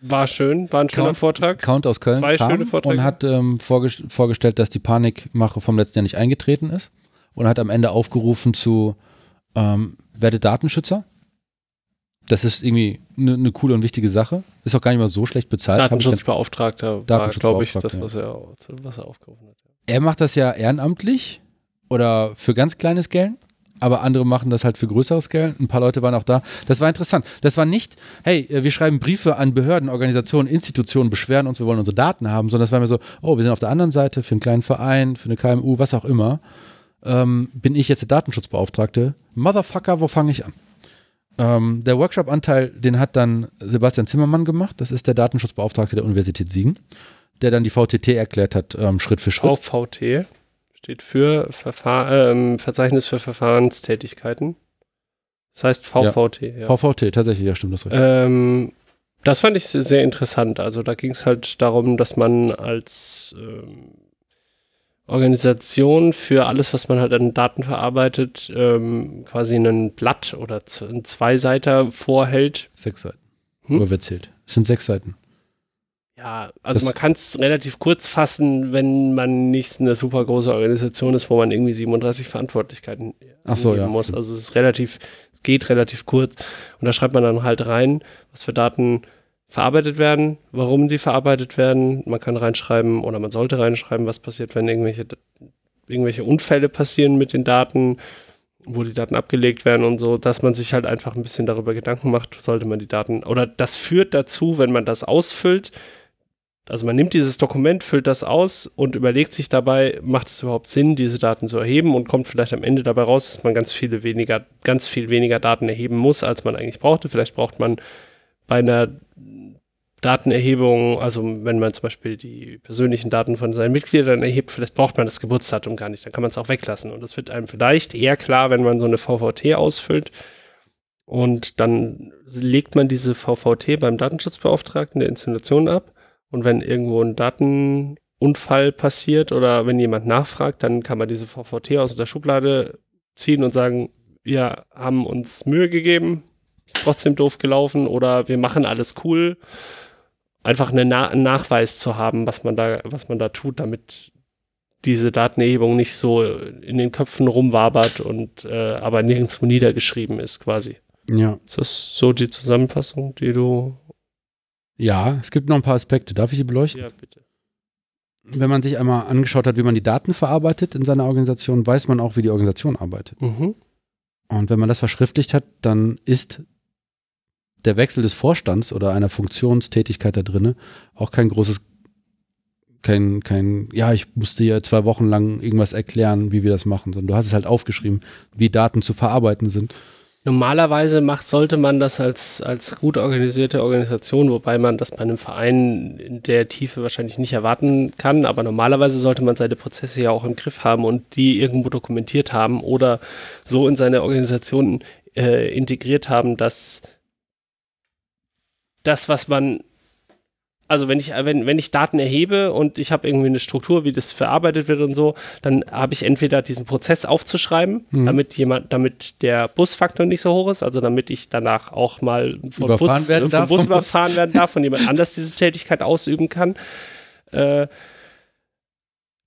War schön, war ein schöner Count- Vortrag. Count aus Köln Zwei schöne Vorträge. und hat ähm, vorges vorgestellt, dass die Panikmache vom letzten Jahr nicht eingetreten ist und hat am Ende aufgerufen zu ähm, werde Datenschützer. Das ist irgendwie eine ne coole und wichtige Sache. Ist auch gar nicht mal so schlecht bezahlt. Datenschutzbeauftragter war, glaube ich, das, was er, was er aufgerufen hat. er macht das ja ehrenamtlich oder für ganz kleines Geld, aber andere machen das halt für größeres Geld. Ein paar Leute waren auch da. Das war interessant. Das war nicht, hey, äh, wir schreiben Briefe an Behörden, Organisationen, Institutionen, beschweren uns, wir wollen unsere Daten haben, sondern es war mir so, oh, wir sind auf der anderen Seite für einen kleinen Verein, für eine KMU, was auch immer. Ähm, bin ich jetzt der Datenschutzbeauftragte? Motherfucker, wo fange ich an? Ähm, der Workshop-Anteil, den hat dann Sebastian Zimmermann gemacht. Das ist der Datenschutzbeauftragte der Universität Siegen, der dann die VTT erklärt hat, ähm, Schritt für Schritt. VVT steht für Verfahr ähm, Verzeichnis für Verfahrenstätigkeiten. Das heißt VVT, ja. VVT, tatsächlich, ja, stimmt das richtig. Ähm, das fand ich sehr interessant. Also da ging es halt darum, dass man als ähm, Organisation für alles, was man halt an Daten verarbeitet, ähm, quasi ein Blatt oder ein Zweiseiter vorhält. Sechs Seiten. Hm? Überzählt. Es sind sechs Seiten. Ja, also Das- man kann es relativ kurz fassen, wenn man nicht eine super große Organisation ist, wo man irgendwie 37 Verantwortlichkeiten Ach so, ja, muss. Also es ist relativ, es geht relativ kurz. Und da schreibt man dann halt rein, was für Daten verarbeitet werden, warum die verarbeitet werden. Man kann reinschreiben oder man sollte reinschreiben, was passiert, wenn irgendwelche, irgendwelche Unfälle passieren mit den Daten, wo die Daten abgelegt werden und so, dass man sich halt einfach ein bisschen darüber Gedanken macht, sollte man die Daten, oder das führt dazu, wenn man das ausfüllt, also man nimmt dieses Dokument, füllt das aus und überlegt sich dabei, macht es überhaupt Sinn, diese Daten zu erheben und kommt vielleicht am Ende dabei raus, dass man ganz viele weniger, ganz viel weniger Daten erheben muss, als man eigentlich brauchte. Vielleicht braucht man bei einer Datenerhebung, also wenn man zum Beispiel die persönlichen Daten von seinen Mitgliedern erhebt, vielleicht braucht man das Geburtsdatum gar nicht, dann kann man es auch weglassen. Und das wird einem vielleicht eher klar, wenn man so eine VVT ausfüllt. Und dann legt man diese VVT beim Datenschutzbeauftragten der Institution ab. Und wenn irgendwo ein Datenunfall passiert oder wenn jemand nachfragt, dann kann man diese VVT aus der Schublade ziehen und sagen, wir haben uns Mühe gegeben, ist trotzdem doof gelaufen oder wir machen alles cool. Einfach eine Na einen Nachweis zu haben, was man da, was man da tut, damit diese Datenerhebung nicht so in den Köpfen rumwabert und äh, aber nirgendwo niedergeschrieben ist, quasi. Ja. Ist das so die Zusammenfassung, die du. Ja, es gibt noch ein paar Aspekte. Darf ich die beleuchten? Ja, bitte. Wenn man sich einmal angeschaut hat, wie man die Daten verarbeitet in seiner Organisation, weiß man auch, wie die Organisation arbeitet. Mhm. Und wenn man das verschriftlicht hat, dann ist der Wechsel des Vorstands oder einer Funktionstätigkeit da drinne auch kein großes, kein, kein, ja, ich musste hier zwei Wochen lang irgendwas erklären, wie wir das machen, sondern du hast es halt aufgeschrieben, wie Daten zu verarbeiten sind. Normalerweise macht, sollte man das als, als gut organisierte Organisation, wobei man das bei einem Verein in der Tiefe wahrscheinlich nicht erwarten kann, aber normalerweise sollte man seine Prozesse ja auch im Griff haben und die irgendwo dokumentiert haben oder so in seine Organisation äh, integriert haben, dass das, was man also wenn ich, wenn, wenn ich Daten erhebe und ich habe irgendwie eine Struktur, wie das verarbeitet wird und so, dann habe ich entweder diesen Prozess aufzuschreiben, Mhm. damit jemand, damit der Busfaktor nicht so hoch ist, also damit ich danach auch mal vom Überfahren Bus, werden äh, vom Bus vom Bus. überfahren werden darf und jemand anders diese Tätigkeit ausüben kann. Äh,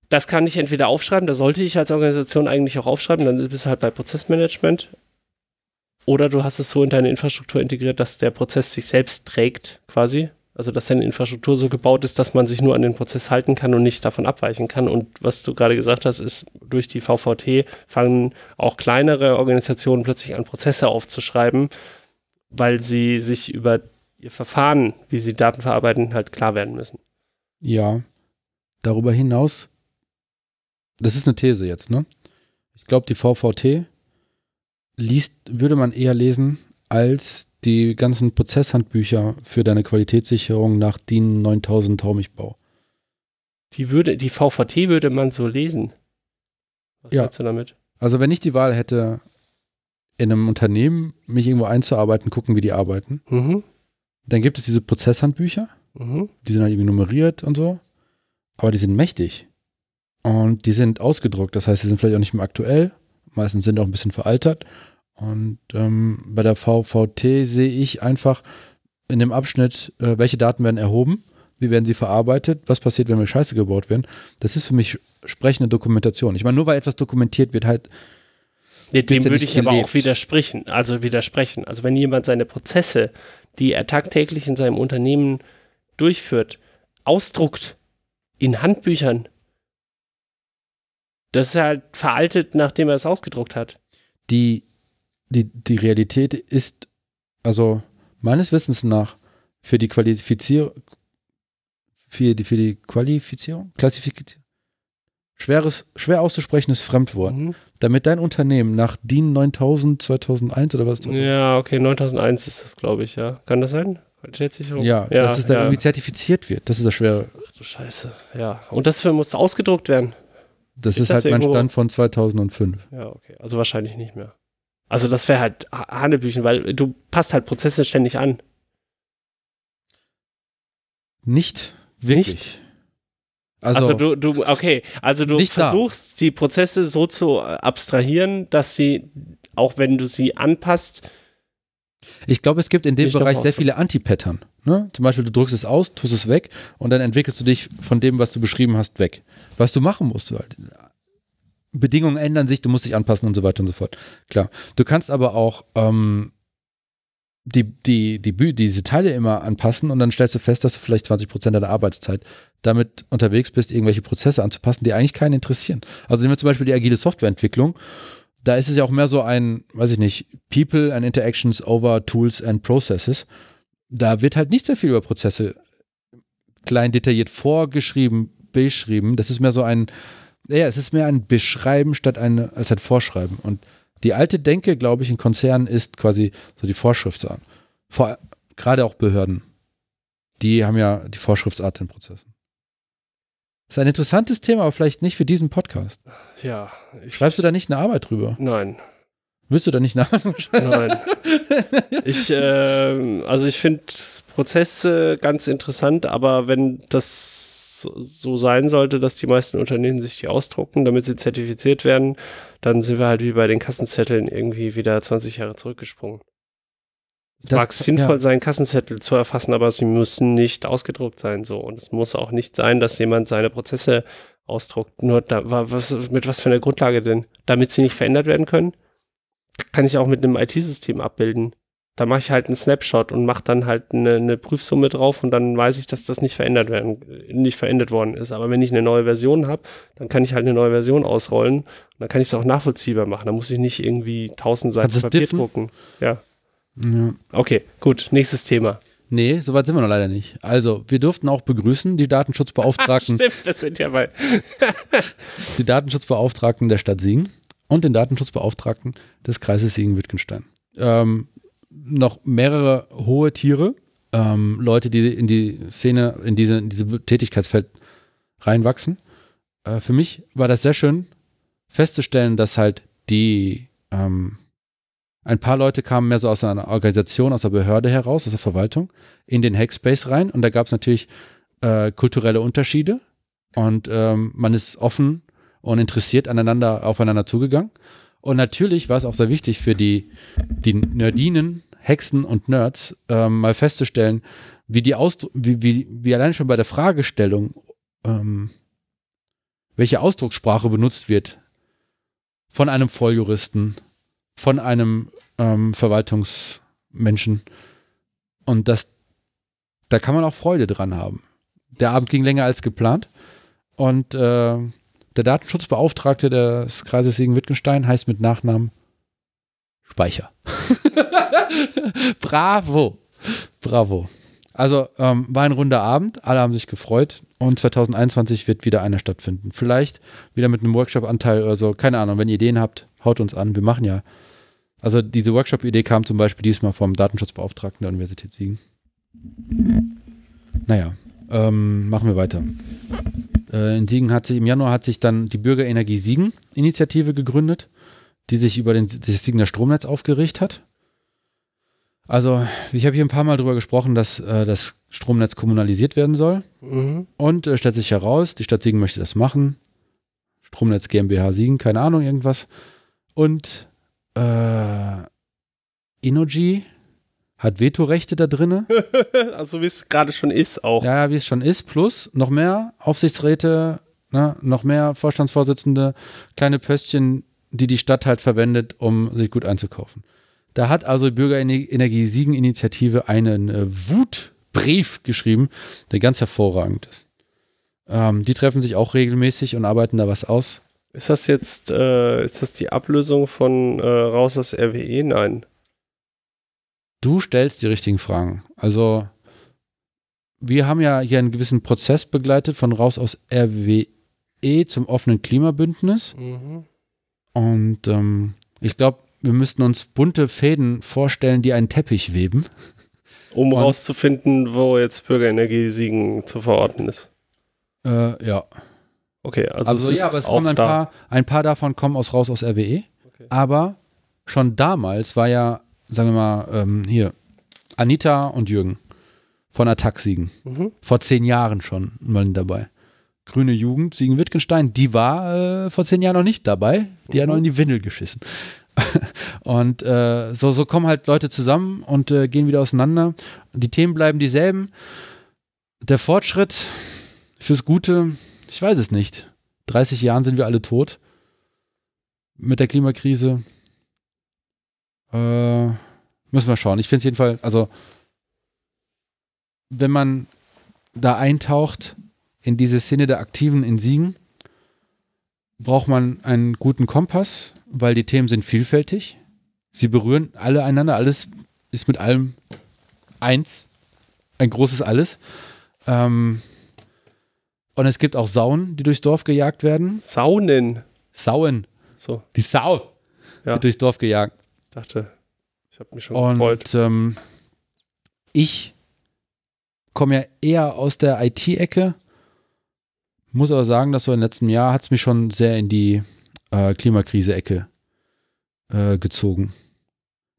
das kann ich entweder aufschreiben, das sollte ich als Organisation eigentlich auch aufschreiben, dann bist du halt bei Prozessmanagement. Oder du hast es so in deine Infrastruktur integriert, dass der Prozess sich selbst trägt, quasi. Also, dass deine Infrastruktur so gebaut ist, dass man sich nur an den Prozess halten kann und nicht davon abweichen kann. Und was du gerade gesagt hast, ist durch die VVT fangen auch kleinere Organisationen plötzlich an, Prozesse aufzuschreiben, weil sie sich über ihr Verfahren, wie sie Daten verarbeiten, halt klar werden müssen. Ja. Darüber hinaus, das ist eine These jetzt, ne? Ich glaube, die VVT liest, würde man eher lesen als die ganzen Prozesshandbücher für deine Qualitätssicherung nach DIN 9000 Taumichbau. Die würde, die VVT würde man so lesen. Was Ja. meinst du damit? Also wenn ich die Wahl hätte, in einem Unternehmen mich irgendwo einzuarbeiten, gucken, wie die arbeiten, Mhm. dann gibt es diese Prozesshandbücher, Mhm. die sind halt irgendwie nummeriert und so, aber die sind mächtig. Und die sind ausgedruckt, das heißt, sie sind vielleicht auch nicht mehr aktuell, meistens sind auch ein bisschen veraltert. Und ähm, bei der VVT sehe ich einfach in dem Abschnitt, äh, welche Daten werden erhoben, wie werden sie verarbeitet, was passiert, wenn wir Scheiße gebaut werden. Das ist für mich sprechende Dokumentation. Ich meine, nur weil etwas dokumentiert wird, halt, Ja, dem würde ich aber gelebt. auch widersprechen. Also widersprechen. Also wenn jemand seine Prozesse, die er tagtäglich in seinem Unternehmen durchführt, ausdruckt in Handbüchern, das ist halt veraltet, nachdem er es ausgedruckt hat. die, die, die Realität ist, also meines Wissens nach, für die Qualifizierung, für die, für die Qualifizierung, Klassifizierung, schweres, schwer auszusprechendes Fremdwort, Mhm. damit dein Unternehmen nach DIN 9000 2001 oder was? Ja, okay, 9001 ist das, glaube ich, ja. Kann das sein? Qualitätssicherung? Ja, dass es da ja. irgendwie zertifiziert wird. Das ist das Schwere. Ach du Scheiße, ja. Und das muss ausgedruckt werden. Das Ist ist, das halt mein Stand von 2005. Ja, okay. Also wahrscheinlich nicht mehr. Also das wäre halt Ha- Hanebüchen, weil du passt halt Prozesse ständig an. Nicht wirklich. Nicht? Also, Also, du, du, okay, also du Nicht da. versuchst die Prozesse so zu abstrahieren, dass sie, auch wenn du sie anpasst, Ich glaube, es gibt in dem noch Bereich sehr viele Anti-Pattern. Ne? Zum Beispiel, du drückst es aus, tust es weg und dann entwickelst du dich von dem, was du beschrieben hast, weg. Was du machen musst, halt. Bedingungen ändern sich, du musst dich anpassen und so weiter und so fort. Klar. Du kannst aber auch ähm, die, die, die, diese Teile immer anpassen und dann stellst du fest, dass du vielleicht 20 Prozent deiner Arbeitszeit damit unterwegs bist, irgendwelche Prozesse anzupassen, die eigentlich keinen interessieren. Also nehmen wir zum Beispiel die agile Softwareentwicklung da ist es ja auch mehr so ein, weiß ich nicht, People and Interactions over Tools and Processes. Da wird halt nicht sehr viel über Prozesse klein detailliert vorgeschrieben, beschrieben. Das ist mehr so ein, ja, es ist mehr ein Beschreiben statt ein, als ein Vorschreiben. Und die alte Denke, glaube ich, in Konzernen ist quasi so die Vorschriftsart. Vor, gerade auch Behörden. Die haben ja die Vorschriftsart in Prozessen. Das ist ein interessantes Thema, aber vielleicht nicht für diesen Podcast. ja. Ich, Schreibst du da nicht eine Arbeit drüber? Nein, Willst du da nicht schreiben? nein. ich, ähm, also ich finde Prozesse ganz interessant, aber wenn das so- so sein sollte, dass die meisten Unternehmen sich die ausdrucken, damit sie zertifiziert werden, dann sind wir halt wie bei den Kassenzetteln irgendwie wieder 20 Jahre zurückgesprungen. Es Das- mag sinnvoll ja. sein, Kassenzettel zu erfassen, aber sie müssen nicht ausgedruckt sein. So. Und es muss auch nicht sein, dass jemand seine Prozesse ausdruckt. Nur da, wa- was, mit was für einer Grundlage denn? Damit sie nicht verändert werden können? Kann ich auch mit einem IT-System abbilden. Da mache ich halt einen Snapshot und mache dann halt eine, eine Prüfsumme drauf und dann weiß ich, dass das nicht verändert werden, nicht verändert worden ist. Aber wenn ich eine neue Version habe, dann kann ich halt eine neue Version ausrollen und dann kann ich es auch nachvollziehbar machen. Da muss ich nicht irgendwie tausend Seiten Papier drucken. Ja. Ja. Okay, gut. Nächstes Thema. Nee, soweit sind wir noch leider nicht. Also, wir durften auch begrüßen die Datenschutzbeauftragten, [LAUGHS] Stimmt, das sind ja mal. [LAUGHS] die Datenschutzbeauftragten der Stadt Siegen und den Datenschutzbeauftragten des Kreises Siegen-Wittgenstein. Ähm, noch mehrere hohe Tiere, ähm, Leute, die in die Szene, in diese, in diese Tätigkeitsfeld reinwachsen. Äh, für mich war das sehr schön festzustellen, dass halt die ähm, ein paar Leute kamen mehr so aus einer Organisation, aus der Behörde heraus, aus der Verwaltung, in den Hackspace rein und da gab es natürlich äh, kulturelle Unterschiede und ähm, man ist offen und interessiert aneinander, aufeinander zugegangen. Und natürlich war es auch sehr wichtig für die, die Nerdinen, Hexen und Nerds, ähm, mal festzustellen, wie die Ausdru wie, wie, wie allein schon bei der Fragestellung, ähm, welche Ausdruckssprache benutzt wird von einem Volljuristen, von einem ähm, Verwaltungsmenschen. Und das, da kann man auch Freude dran haben. Der Abend ging länger als geplant. Und äh, der Datenschutzbeauftragte des Kreises Siegen-Wittgenstein heißt mit Nachnamen Speicher. [LAUGHS] Bravo. Bravo. Also ähm, war ein runder Abend, alle haben sich gefreut und 2021 wird wieder einer stattfinden. Vielleicht wieder mit einem Workshop-Anteil oder so, keine Ahnung. Wenn ihr Ideen habt, haut uns an. Wir machen ja. Also diese Workshop-Idee kam zum Beispiel diesmal vom Datenschutzbeauftragten der Universität Siegen. Naja, ähm, machen wir weiter. Äh, in Siegen hat sich, im Januar hat sich dann die Bürgerenergie Siegen-Initiative gegründet, die sich über den, das Siegener Stromnetz aufgerichtet hat. Also, ich habe hier ein paar Mal drüber gesprochen, dass äh, das Stromnetz kommunalisiert werden soll. Mhm. Und äh, stellt sich heraus, die Stadt Siegen möchte das machen. Stromnetz GmbH Siegen, keine Ahnung, irgendwas. Und äh, Innogy hat Vetorechte da drinne. [LAUGHS] also wie es gerade schon ist auch. Ja, wie es schon ist. Plus noch mehr Aufsichtsräte, ne, noch mehr Vorstandsvorsitzende, kleine Pöstchen, die die Stadt halt verwendet, um sich gut einzukaufen. Da hat also die Bürgerenergie Siegen Initiative einen äh, Wutbrief geschrieben, der ganz hervorragend ist. Ähm, die treffen sich auch regelmäßig und arbeiten da was aus. Ist das jetzt, äh, ist das die Ablösung von äh, raus aus RWE? Nein. Du stellst die richtigen Fragen. Also, wir haben ja hier einen gewissen Prozess begleitet von raus aus RWE zum offenen Klimabündnis. Mhm. Und ähm, ich glaube, wir müssten uns bunte Fäden vorstellen, die einen Teppich weben. Um Und- rauszufinden, wo jetzt Bürgerenergie Siegen zu verorten ist. Äh, ja. Okay, also, Also, es ja, ist aber es kommen ein da. paar, ein paar davon kommen aus raus aus RWE. Okay. Aber schon damals war ja, sagen wir mal, ähm, hier, Anita und Jürgen von Attack Siegen. Mhm. Vor zehn Jahren schon mal dabei. Grüne Jugend, Siegen-Wittgenstein, die war äh, vor zehn Jahren noch nicht dabei. Die hat Mhm. noch in die Windel geschissen. [LAUGHS] und äh, so, so kommen halt Leute zusammen und äh, gehen wieder auseinander. Die Themen bleiben dieselben. Der Fortschritt fürs Gute, ich weiß es nicht. 30 Jahren sind wir alle tot. Mit der Klimakrise. Äh, müssen wir schauen. Ich finde es jedenfalls, also wenn man da eintaucht in diese Szene der Aktiven in Siegen, braucht man einen guten Kompass, weil die Themen sind vielfältig. Sie berühren alle einander, alles ist mit allem eins, ein großes Alles. Ähm, und es gibt auch Sauen, die durchs Dorf gejagt werden. Saunen. Sauen, So, die Sau Ja. wird durchs Dorf gejagt. dachte, ich habe mich schon gefreut. Und ähm, ich komme ja eher aus der IT-Ecke, muss aber sagen, dass so im letzten Jahr hat es mich schon sehr in die äh, Klimakrise-Ecke äh, gezogen.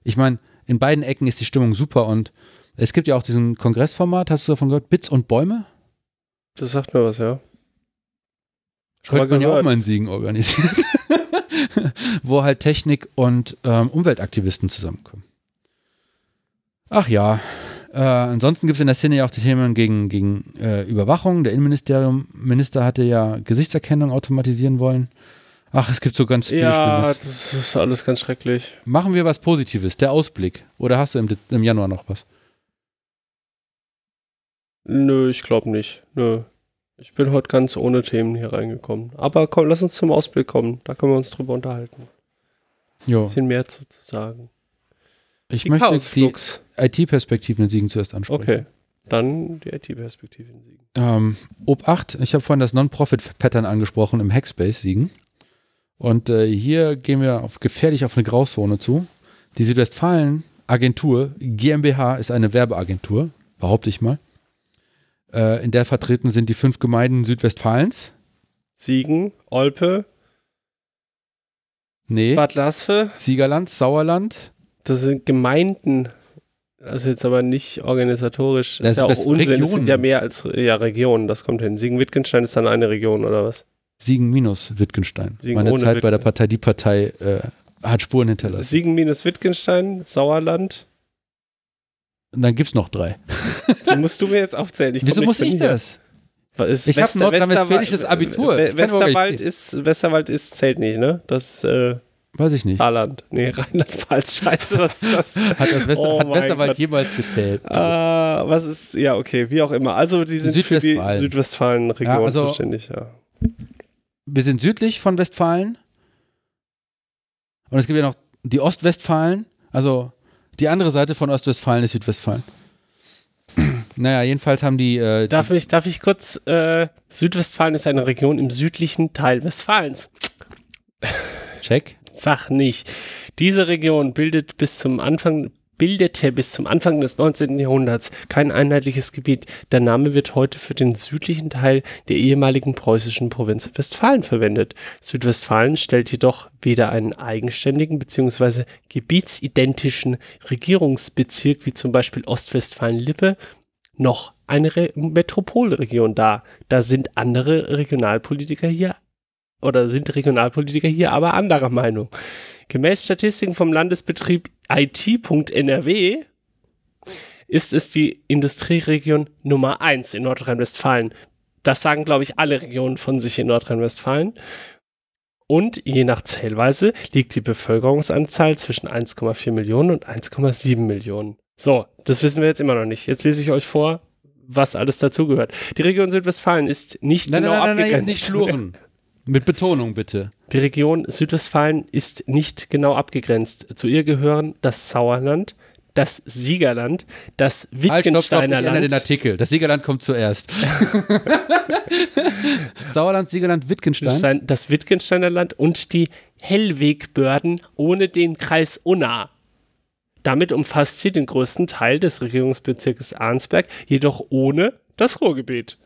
Ich meine, in beiden Ecken ist die Stimmung super und es gibt ja auch diesen Kongressformat, hast du davon gehört? Bits und Bäume? Das sagt mir was, ja. Schon Könnte man ja auch mal in Siegen organisieren. [LAUGHS] Wo halt Technik und ähm, Umweltaktivisten zusammenkommen. Ach ja. Äh, ansonsten gibt es in der Szene ja auch die Themen gegen, gegen äh, Überwachung. Der Innenministerium Minister hatte ja Gesichtserkennung automatisieren wollen. Ach, es gibt so ganz viel Ja, Schlimmes. das ist alles ganz schrecklich. Machen wir was Positives, der Ausblick. Oder hast du im, im Januar noch was? Nö, ich glaube nicht. Nö. Ich bin heute ganz ohne Themen hier reingekommen. Aber komm, lass uns zum Ausblick kommen. Da können wir uns drüber unterhalten. Ein Jo. bisschen mehr zu, zu sagen. Ich Die möchte die. IT-Perspektiven in Siegen zuerst ansprechen. Okay. Dann die IT-Perspektive in Siegen. Ähm, Ob 8, ich habe vorhin das Non-Profit-Pattern angesprochen im Hackspace Siegen. Und äh, hier gehen wir auf, gefährlich auf eine Grauzone zu. Die Südwestfalen-Agentur, GmbH, ist eine Werbeagentur, behaupte ich mal. Äh, in der vertreten sind die fünf Gemeinden Südwestfalens. Siegen, Olpe, Nee, Bad Lasve. Siegerland, Sauerland. Das sind Gemeinden. Also jetzt aber nicht organisatorisch. Das ist ja auch Unsinn. Regionen. sind ja mehr als ja, Regionen. Das kommt hin. Siegen-Wittgenstein ist dann eine Region oder was? Siegen minus Wittgenstein. Siegen Meine Zeit bei der Wittgen- Partei, die Partei äh, hat Spuren hinterlassen. Siegen minus Wittgenstein, Sauerland. Und dann gibt es noch drei. [LAUGHS] Die musst du mir jetzt aufzählen. Ich Wieso muss ich das? Ist Ich hab Wester- nordrhein-westfälisches Abitur. Westerwald ist, Westerwald ist, zählt nicht, ne? Das äh, Weiß ich nicht. Saarland. Nee, [LAUGHS] Rheinland-Pfalz. Scheiße, was ist das? [LAUGHS] Hat, das Wester, Oh hat Westerwald Gott. jemals gezählt? Ah, was ist, ja, okay, wie auch immer. Also, die sind für die Südwestfalen. Südwestfalen-Region Ja, also- zuständig, ja. wir sind südlich von Westfalen. Und es gibt ja noch die Ostwestfalen. Also die andere Seite von Ostwestfalen ist Südwestfalen. [CLEARS THROAT] naja, jedenfalls haben die. Äh, darf, ich, darf ich kurz. Äh, Südwestfalen ist eine Region im südlichen Teil Westfalens. Check. Sag nicht. Diese Region bildet bis zum Anfang bildete bis zum Anfang des 19. Jahrhunderts kein einheitliches Gebiet. Der Name wird heute für den südlichen Teil der ehemaligen preußischen Provinz Westfalen verwendet. Südwestfalen stellt jedoch weder einen eigenständigen bzw. gebietsidentischen Regierungsbezirk wie zum Beispiel Ostwestfalen-Lippe noch eine Re Metropolregion dar. Da sind andere Regionalpolitiker hier oder sind Regionalpolitiker hier aber anderer Meinung. Gemäß Statistiken vom Landesbetrieb IT.NRW ist es die Industrieregion Nummer 1 in Nordrhein-Westfalen. Das sagen, glaube ich, alle Regionen von sich in Nordrhein-Westfalen. Und je nach Zählweise liegt die Bevölkerungsanzahl zwischen 1,4 Millionen und 1,7 Millionen. So, das wissen wir jetzt immer noch nicht. Jetzt lese ich euch vor, was alles dazugehört. Die Region Südwestfalen ist nicht nein, genau nein, nein, abgegrenzt. Nein, nicht schlurren. [LAUGHS] Mit Betonung bitte. Die Region Südwestfalen ist nicht genau abgegrenzt. Zu ihr gehören das Sauerland, das Siegerland, das Wittgensteiner halt, stopp, stopp, ich Land. den Artikel. Das Siegerland kommt zuerst. [LAUGHS] Sauerland, Siegerland, Wittgenstein. Das Wittgensteiner Land und die Hellwegbörden ohne den Kreis Unna. Damit umfasst sie den größten Teil des Regierungsbezirkes Arnsberg, jedoch ohne das Ruhrgebiet.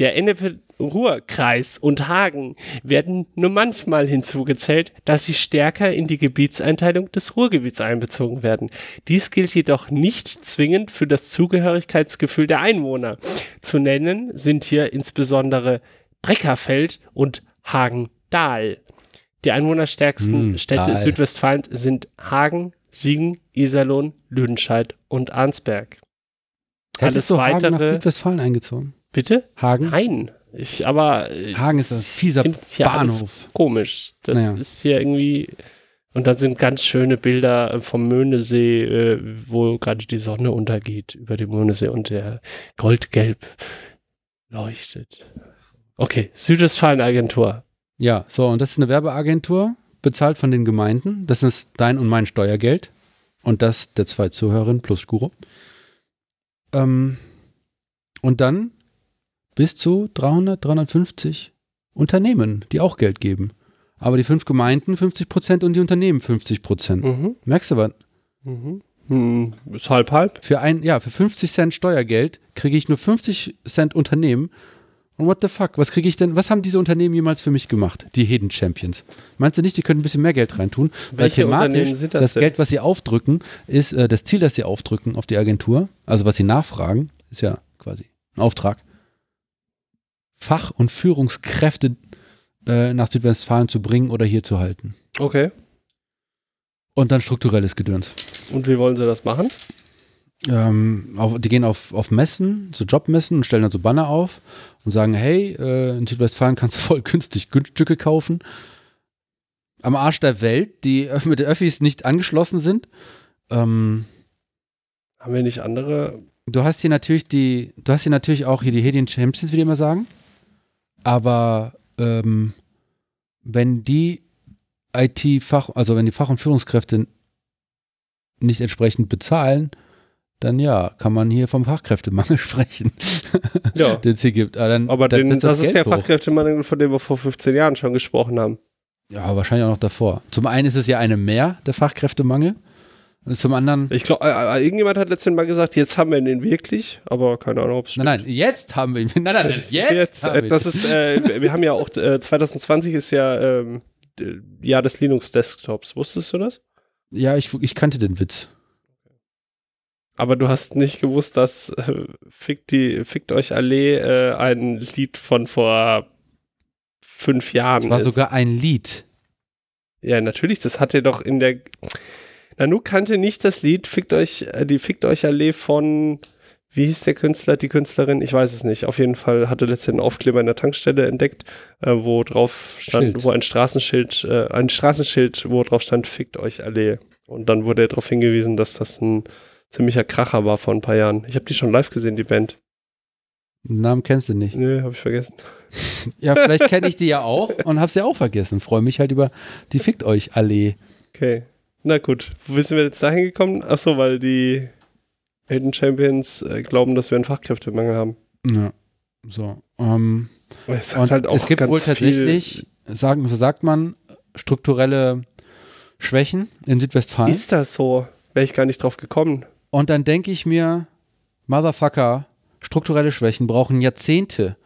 Der Ennepe-Ruhr-Kreis und Hagen werden nur manchmal hinzugezählt, da sie stärker in die Gebietseinteilung des Ruhrgebiets einbezogen werden. Dies gilt jedoch nicht zwingend für das Zugehörigkeitsgefühl der Einwohner. Zu nennen sind hier insbesondere Breckerfeld und Hagen-Dahl. Die einwohnerstärksten hm, Städte Dahl. Südwestfalens sind Hagen, Siegen, Iserlohn, Lüdenscheid und Arnsberg. Hättest Alles du weitere Hagen nach Südwestfalen eingezogen? Bitte? Hagen? Nein. Ich, aber. Hagen ist ein fieser Bahnhof. Komisch. Das naja. ist hier irgendwie. Und dann sind ganz schöne Bilder äh, vom Möhnesee, äh, wo gerade die Sonne untergeht über dem Möhnesee und der goldgelb leuchtet. Okay, Südwestfalen-Agentur. Ja, so, und das ist eine Werbeagentur, bezahlt von den Gemeinden. Das ist dein und mein Steuergeld. Und das der zwei Zuhörerinnen plus Guru. Ähm, und dann bis zu 300, 350 Unternehmen, die auch Geld geben. Aber die fünf Gemeinden 50 Prozent und die Unternehmen 50 Prozent. Mhm. Merkst du was? Mhm. Hm, ist halb halb. Für ein, ja, für 50 Cent Steuergeld kriege ich nur 50 Cent Unternehmen. Und what the fuck? Was kriege ich denn? Was haben diese Unternehmen jemals für mich gemacht? Die Hidden Champions. Meinst du nicht, die können ein bisschen mehr Geld reintun? Welche Weil thematisch das, das Geld, was sie aufdrücken, ist äh, das Ziel, das sie aufdrücken auf die Agentur. Also was sie nachfragen, ist ja quasi ein Auftrag. Fach- und Führungskräfte äh, nach Südwestfalen zu bringen oder hier zu halten. Okay. Und dann strukturelles Gedöns. Und wie wollen sie das machen? Ähm, auf, die gehen auf, auf Messen, so Jobmessen und stellen dann so Banner auf und sagen, hey, äh, in Südwestfalen kannst du voll günstig Stücke kaufen. Am Arsch der Welt, die mit den Öffis nicht angeschlossen sind. Ähm, Haben wir nicht andere? Du hast hier natürlich die, du hast hier natürlich auch hier die Hidden Champions, wie die immer sagen. Aber ähm, wenn die IT-Fach, also wenn die Fach- und Führungskräfte nicht entsprechend bezahlen, dann ja, kann man hier vom Fachkräftemangel [LAUGHS] sprechen, ja. [LAUGHS] den es hier gibt. Aber, dann, Aber den, das, das ist der hoch. Fachkräftemangel, von dem wir vor 15 Jahren schon gesprochen haben. Ja, wahrscheinlich auch noch davor. Zum einen ist es ja eine mehr, der Fachkräftemangel. Und zum anderen. Ich glaube, äh, äh, irgendjemand hat letztens mal gesagt, jetzt haben wir ihn wirklich, aber keine Ahnung, ob es stimmt. Nein, nein, jetzt haben wir ihn. [LAUGHS] Nein, nein, jetzt. jetzt äh, das ist, äh, wir haben ja auch, äh, 2020 ist ja ähm, Jahr des Linux-Desktops. Wusstest du das? Ja, ich, ich kannte den Witz. Aber du hast nicht gewusst, dass äh, Fickt, die, Fickt euch Allee äh, ein Lied von vor fünf Jahren. Das war ist. sogar ein Lied. Ja, natürlich, das hat er doch in der Nanu kannte nicht das Lied Fickt euch, äh, die Fickt euch Allee von, wie hieß der Künstler, die Künstlerin? Ich weiß es nicht. Auf jeden Fall hatte letztens einen Aufkleber in der Tankstelle entdeckt, äh, wo drauf stand, Schild. wo ein Straßenschild, äh, ein Straßenschild, wo drauf stand Fickt euch Allee. Und dann wurde darauf hingewiesen, dass das ein ziemlicher Kracher war vor ein paar Jahren. Ich habe die schon live gesehen, die Band. Den Namen kennst du nicht. Nö, hab ich vergessen. [LAUGHS] Ja, vielleicht kenne ich die ja auch und hab's ja auch vergessen. Freue mich halt über die Fickt euch Allee. Okay. Na gut. Wo sind wir jetzt dahin gekommen? Achso, weil die Elden Champions äh, glauben, dass wir einen Fachkräftemangel haben. Ja. So. Ähm, Es, halt es gibt wohl tatsächlich, sagen, so sagt man, strukturelle Schwächen in. Südwestfalen. Ist das so? Wäre ich gar nicht drauf gekommen. Und dann denke ich mir, Motherfucker, strukturelle Schwächen brauchen Jahrzehnte,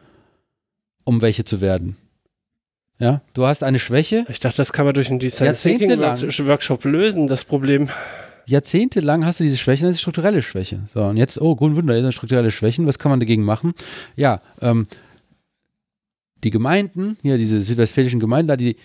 um welche zu werden. Ja, du hast eine Schwäche, Ich dachte, das kann man durch einen Design Thinking. Workshop lösen, das Problem. jahrzehntelang hast du diese Schwäche, das ist strukturelle Schwäche. So, und jetzt, oh, gut, Wunder, jetzt sind strukturelle Schwächen, was kann man dagegen machen? Ja, ähm, die Gemeinden, hier diese südwestfälischen Gemeinden, da die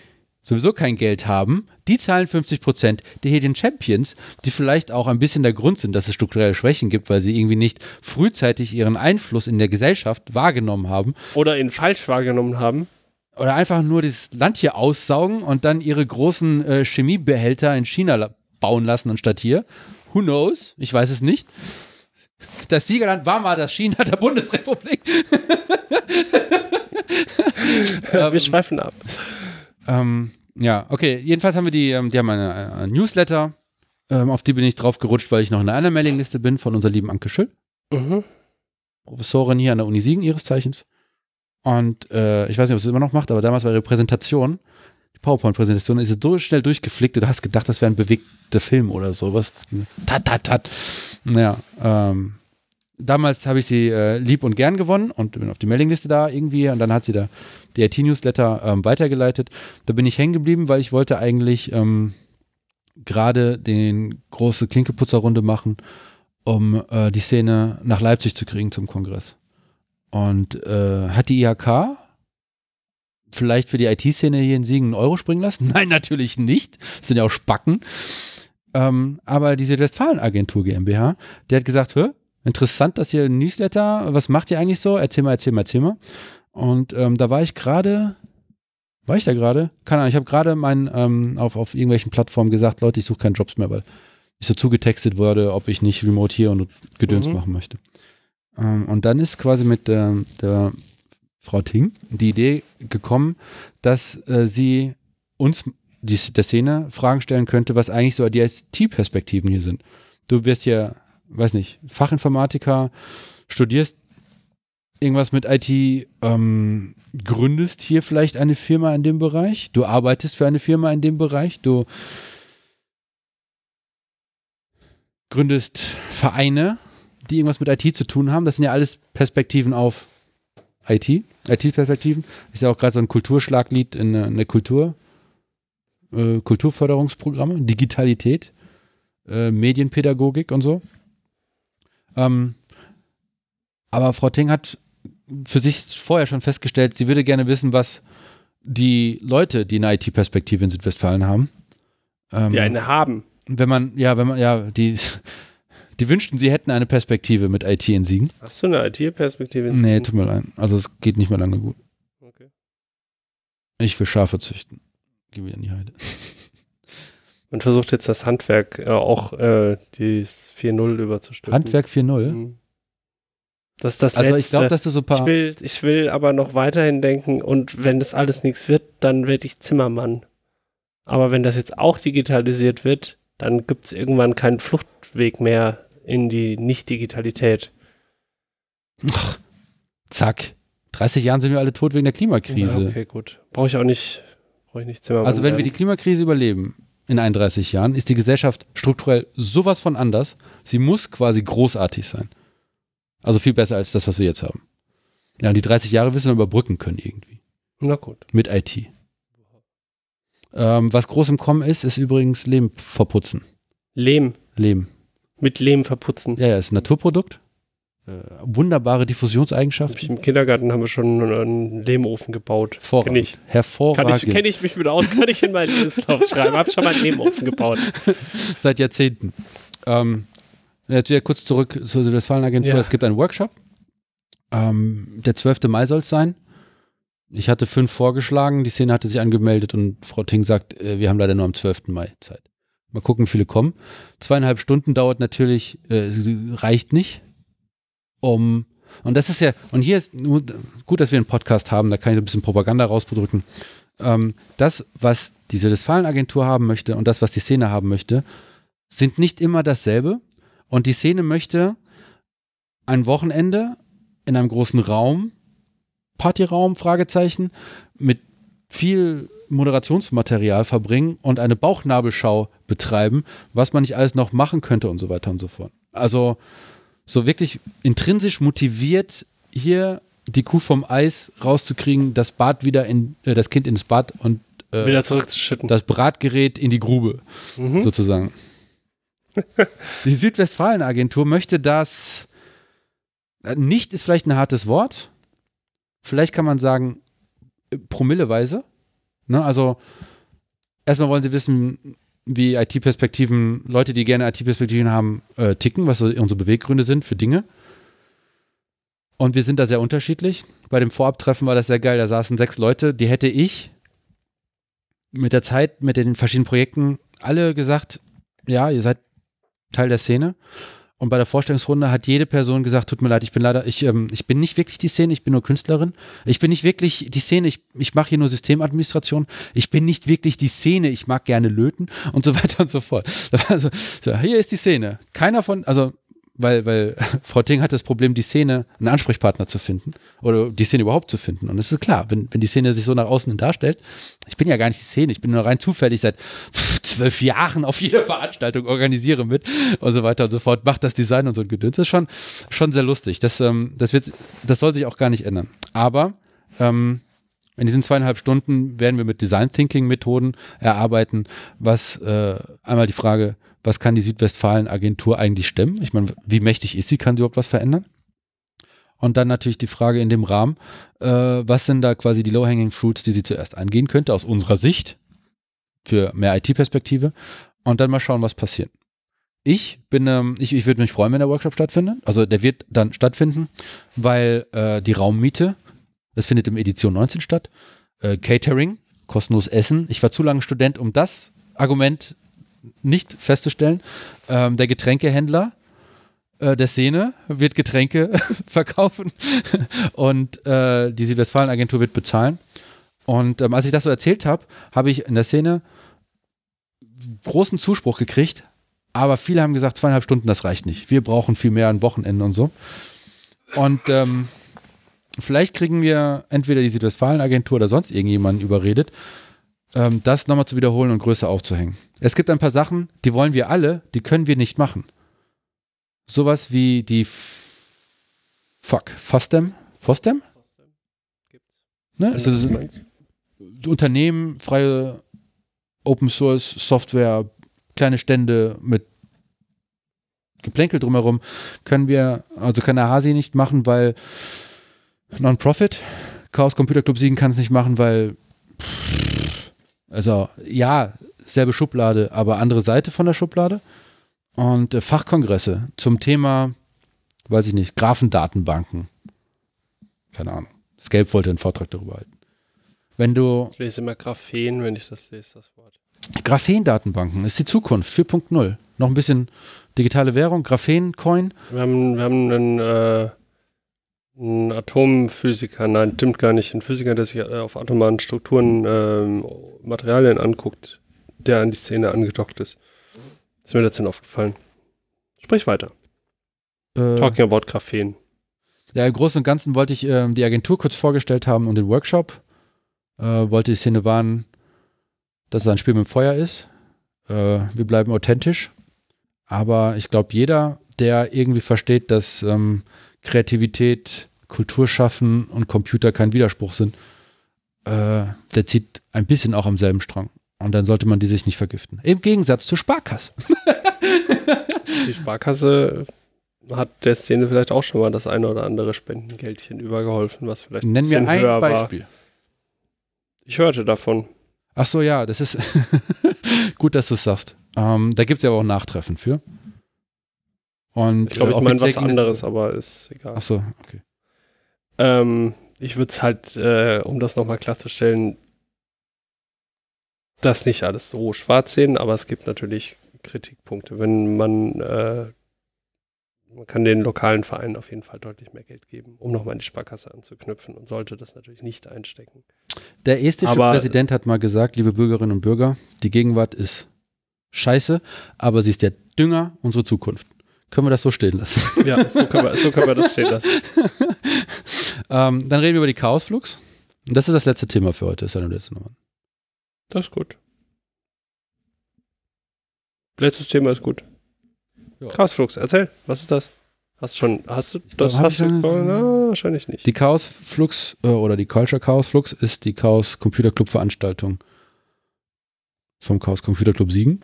sowieso kein Geld haben, die zahlen 50 Prozent. Die Hidden Champions, die vielleicht auch ein bisschen der Grund sind, dass es strukturelle Schwächen gibt, weil sie irgendwie nicht frühzeitig ihren Einfluss in der Gesellschaft wahrgenommen haben Oder ihn falsch wahrgenommen haben. Oder einfach nur das Land hier aussaugen und dann ihre großen äh, Chemiebehälter in China la- bauen lassen anstatt hier. Who knows? Ich weiß es nicht. Das Siegerland war mal das China der Bundesrepublik. [LAUGHS] wir schweifen ab. Ähm, ja, okay. Jedenfalls haben wir die, ähm, die haben eine, eine Newsletter. Ähm, auf die bin ich drauf gerutscht, weil ich noch in einer Mailingliste bin von unserer lieben Anke Schüll. Mhm. Professorin hier an der Uni Siegen ihres Zeichens. Und äh, ich weiß nicht, ob sie es immer noch macht, aber damals war ihre Präsentation, die PowerPoint-Präsentation, ist so schnell durchgeflickt, du hast gedacht, das wäre ein bewegter Film oder sowas. Tat, tat, tat. Naja, ähm, damals habe ich sie äh, lieb und gern gewonnen und bin auf die Mailingliste da irgendwie und dann hat sie da die IT-Newsletter ähm, weitergeleitet. Da bin ich hängen geblieben, weil ich wollte eigentlich ähm, gerade den große Klinkeputzerrunde machen um äh, die Szene nach Leipzig zu kriegen zum Kongress. Und äh, hat die IHK vielleicht für die IT-Szene hier in Siegen einen Euro springen lassen? [LAUGHS] Nein, natürlich nicht. Das sind ja auch Spacken. Ähm, aber diese Westfalen-Agentur GmbH, der hat gesagt, hör, interessant, dass ihr ein Newsletter, was macht ihr eigentlich so? Erzähl mal, erzähl mal, erzähl mal. Und ähm, da war ich gerade, war ich da gerade? Keine Ahnung, ich habe gerade mein, ähm, auf, auf irgendwelchen Plattformen gesagt, Leute, ich suche keine Jobs mehr, weil ich so zugetextet wurde, ob ich nicht remote hier und Gedöns Mhm. machen möchte. Ähm, und dann ist quasi mit der, der Frau Ting die Idee gekommen, dass äh, sie uns, die, der Szene, Fragen stellen könnte, was eigentlich so die IT-Perspektiven hier sind. Du wirst ja, weiß nicht, Fachinformatiker, studierst irgendwas mit IT, ähm, gründest hier vielleicht eine Firma in dem Bereich, du arbeitest für eine Firma in dem Bereich, du gründest Vereine, die irgendwas mit IT zu tun haben. Das sind ja alles Perspektiven auf IT, IT-Perspektiven. Ist ja auch gerade so ein Kulturschlaglied in, der- in der Kultur, äh, Kulturförderungsprogramme, Digitalität, äh, Medienpädagogik und so. Ähm, aber Frau Ting hat für sich vorher schon festgestellt, sie würde gerne wissen, was die Leute, die eine IT-Perspektive in Südwestfalen haben. Ähm, Die eine haben. wenn man, ja, wenn man, ja, die, die wünschten, sie hätten eine Perspektive mit IT in Siegen. Hast du eine IT-Perspektive? Nee, tut mir leid. Also es geht nicht mehr lange gut. Okay. Ich will Schafe züchten. Geh wieder in die Heide. [LAUGHS] Man versucht jetzt das Handwerk äh, auch äh, die 4.0 überzustülpen. Handwerk 4.0. Mhm. Das ist das Also ich Letzte. glaube, dass du so ein ich, paar. will, ich will aber noch weiterhin denken und wenn das alles nichts wird, dann werde ich Zimmermann. Aber wenn das jetzt auch digitalisiert wird, dann gibt es irgendwann keinen Fluchtweg mehr in die Nicht-Digitalität. Zack. 30 Jahren sind wir alle tot wegen der Klimakrise. Ja, okay, gut. Brauche ich auch nicht, brauche ich nicht Zimmermann. Also wenn wir die werden. Klimakrise überleben in 31 Jahren, ist die Gesellschaft strukturell sowas von anders. Sie muss quasi großartig sein. Also viel besser als das, was wir jetzt haben. Ja, die 30 Jahre wissen wir überbrücken können irgendwie. Na gut. Mit IT. Ähm, was groß im Kommen ist, ist übrigens Lehm verputzen. Lehm. Lehm. Mit Lehm verputzen. Ja, ja, ist ein Naturprodukt. Äh, wunderbare Diffusionseigenschaften. ich Im Kindergarten haben wir schon einen Lehmofen gebaut. Kenn Hervorragend. ich. Hervorragend. ich, kenn ich mich mit aus, kann ich in meinen Lebenslauf schreiben. Hab schon mal einen Lehmofen gebaut. [LAUGHS] Seit Jahrzehnten. Ähm, jetzt wieder kurz zurück zur Südwestfalen-Agentur. Ja. Es gibt einen Workshop. Ähm, der 12. Mai soll es sein. Ich hatte fünf vorgeschlagen, die Szene hatte sich angemeldet und Frau Ting sagt, äh, wir haben leider nur am 12. Mai Zeit. Mal gucken, wie viele kommen. Zweieinhalb Stunden dauert natürlich, äh, reicht nicht, um Und das ist ja, und hier ist gut, dass wir einen Podcast haben, da kann ich ein bisschen Propaganda rausdrücken. Ähm, das, was die Südwestfalen-Agentur haben möchte und das, was die Szene haben möchte, sind nicht immer dasselbe. Und die Szene möchte ein Wochenende in einem großen Raum, Partyraum, Fragezeichen, mit viel Moderationsmaterial verbringen und eine Bauchnabelschau betreiben, was man nicht alles noch machen könnte und so weiter und so fort. Also so wirklich intrinsisch motiviert, hier die Kuh vom Eis rauszukriegen, das Bad wieder in, äh, das Kind ins Bad und äh, wieder zurückzuschütten. Das Bratgerät in die Grube, mhm. sozusagen. [LAUGHS] die Südwestfalen-Agentur möchte das, äh, nicht ist vielleicht ein hartes Wort, vielleicht kann man sagen, promilleweise. Ne? Also, erstmal wollen sie wissen, wie IT-Perspektiven, Leute, die gerne IT-Perspektiven haben, äh, ticken, was so unsere Beweggründe sind für Dinge. Und wir sind da sehr unterschiedlich. Bei dem Vorabtreffen war das sehr geil. Da saßen sechs Leute, die hätte ich mit der Zeit, mit den verschiedenen Projekten alle gesagt, ja, ihr seid Teil der Szene. Und bei der Vorstellungsrunde hat jede Person gesagt, tut mir leid, ich bin leider, ich, ähm, ich bin nicht wirklich die Szene, ich bin nur Künstlerin. Ich bin nicht wirklich die Szene, ich, ich mache hier nur Systemadministration. Ich bin nicht wirklich die Szene, ich mag gerne löten und so [LAUGHS] weiter und so fort. Also, so, hier ist die Szene. Keiner von, also weil, weil [LAUGHS] Frau Ting hat das Problem, die Szene, einen Ansprechpartner zu finden oder die Szene überhaupt zu finden. Und es ist klar, wenn, wenn die Szene sich so nach außen darstellt, ich bin ja gar nicht die Szene, ich bin nur rein zufällig seit zwölf Jahren auf jeder [LAUGHS] Veranstaltung organisiere mit und so weiter und so fort, macht das Design und so ein Gedöns. Das ist schon, schon sehr lustig. Das, ähm, das, wird, das soll sich auch gar nicht ändern. Aber ähm, in diesen zweieinhalb Stunden werden wir mit Design Thinking Methoden erarbeiten, was äh, einmal die Frage, was kann die Südwestfalen-Agentur eigentlich stemmen? Ich meine, wie mächtig ist sie? Kann sie überhaupt was verändern? Und dann natürlich die Frage in dem Rahmen, äh, was sind da quasi die Low-Hanging Fruits, die sie zuerst angehen könnte, aus unserer Sicht, für mehr IT-Perspektive. Und dann mal schauen, was passiert. Ich bin, ähm, ich, ich würde mich freuen, wenn der Workshop stattfindet. Also der wird dann stattfinden, weil äh, die Raummiete, das findet im Edition 19 statt, äh, Catering, kostenlos Essen. Ich war zu lange Student, um das Argument nicht festzustellen. Ähm, der Getränkehändler äh, der Szene wird Getränke [LAUGHS] verkaufen [LAUGHS] und äh, die Südwestfalen-Agentur wird bezahlen. Und ähm, als ich das so erzählt habe, habe ich in der Szene großen Zuspruch gekriegt, aber viele haben gesagt, zweieinhalb Stunden, das reicht nicht. Wir brauchen viel mehr an Wochenenden und so. Und ähm, vielleicht kriegen wir entweder die Südwestfalen-Agentur oder sonst irgendjemanden überredet, ähm, das nochmal zu wiederholen und größer aufzuhängen. Es gibt ein paar Sachen, die wollen wir alle, die können wir nicht machen. Sowas wie die F Fuck, FOSDEM? FOSDEM? Ne? Also, Unternehmen, freie Open Source Software, kleine Stände mit Geplänkel drumherum können wir, also kann der Hasi nicht machen, weil Non-Profit. Chaos Computer Club Siegen kann es nicht machen, weil also ja, selbe Schublade, aber andere Seite von der Schublade. Und äh, Fachkongresse zum Thema, weiß ich nicht, Graphendatenbanken. Keine Ahnung. Scape wollte einen Vortrag darüber halten. Wenn du. Ich lese immer Graphen, wenn ich das lese, das Wort. Graphendatenbanken ist die Zukunft, 4.0. Noch ein bisschen digitale Währung, Graphen-Coin. Wir haben, wir haben einen, äh, einen Atomphysiker, nein, stimmt gar nicht, ein Physiker, der sich äh, auf atomaren Strukturen äh, Materialien anguckt, der an die Szene angedockt ist. ist mir letztens aufgefallen. Sprich weiter. Äh, Talking about Graphen. Ja, im Großen und Ganzen wollte ich äh, die Agentur kurz vorgestellt haben und den Workshop. Äh, wollte die Szene warnen, dass es ein Spiel mit dem Feuer ist. Äh, wir bleiben authentisch. Aber ich glaube, jeder, der irgendwie versteht, dass ähm, Kreativität, Kulturschaffen und Computer kein Widerspruch sind, äh, der zieht ein bisschen auch am selben Strang. Und dann sollte man die sich nicht vergiften. Im Gegensatz zur Sparkasse. die Sparkasse hat der Szene vielleicht auch schon mal das eine oder andere Spendengeldchen übergeholfen, was vielleicht Nenn ein mir ein Beispiel. War. Ich hörte davon. Ach so, ja, das ist [LAUGHS] gut, dass du es sagst. Ähm, da gibt es ja auch Nachtreffen für. Und, ich glaube, ich äh, meine was anderes, aber ist egal. Ach so, okay. Ähm, ich würde es halt, äh, um das nochmal klarzustellen, das nicht alles so schwarz sehen, aber es gibt natürlich Kritikpunkte. Wenn man äh, man kann den lokalen Vereinen auf jeden Fall deutlich mehr Geld geben, um nochmal in die Sparkasse anzuknüpfen und sollte das natürlich nicht einstecken. Der estische Aber- Präsident hat mal gesagt, liebe Bürgerinnen und Bürger, die Gegenwart ist scheiße, aber sie ist der Dünger unserer Zukunft. Können wir das so stehen lassen? Ja, so können wir, so können wir das stehen lassen. [LAUGHS] ähm, dann reden wir über die Chaosflux. Das ist das letzte Thema für heute, ist ja der letzte Nummer. Das ist gut. Letztes Thema ist gut. Ja. Chaosflux, erzähl, was ist das? Hast schon, hast du, das hab hast du, schon- na, wahrscheinlich nicht. Die Chaosflux äh, oder die Culture Chaosflux ist die Chaos Computer Club Veranstaltung vom Chaos Computer Club Siegen.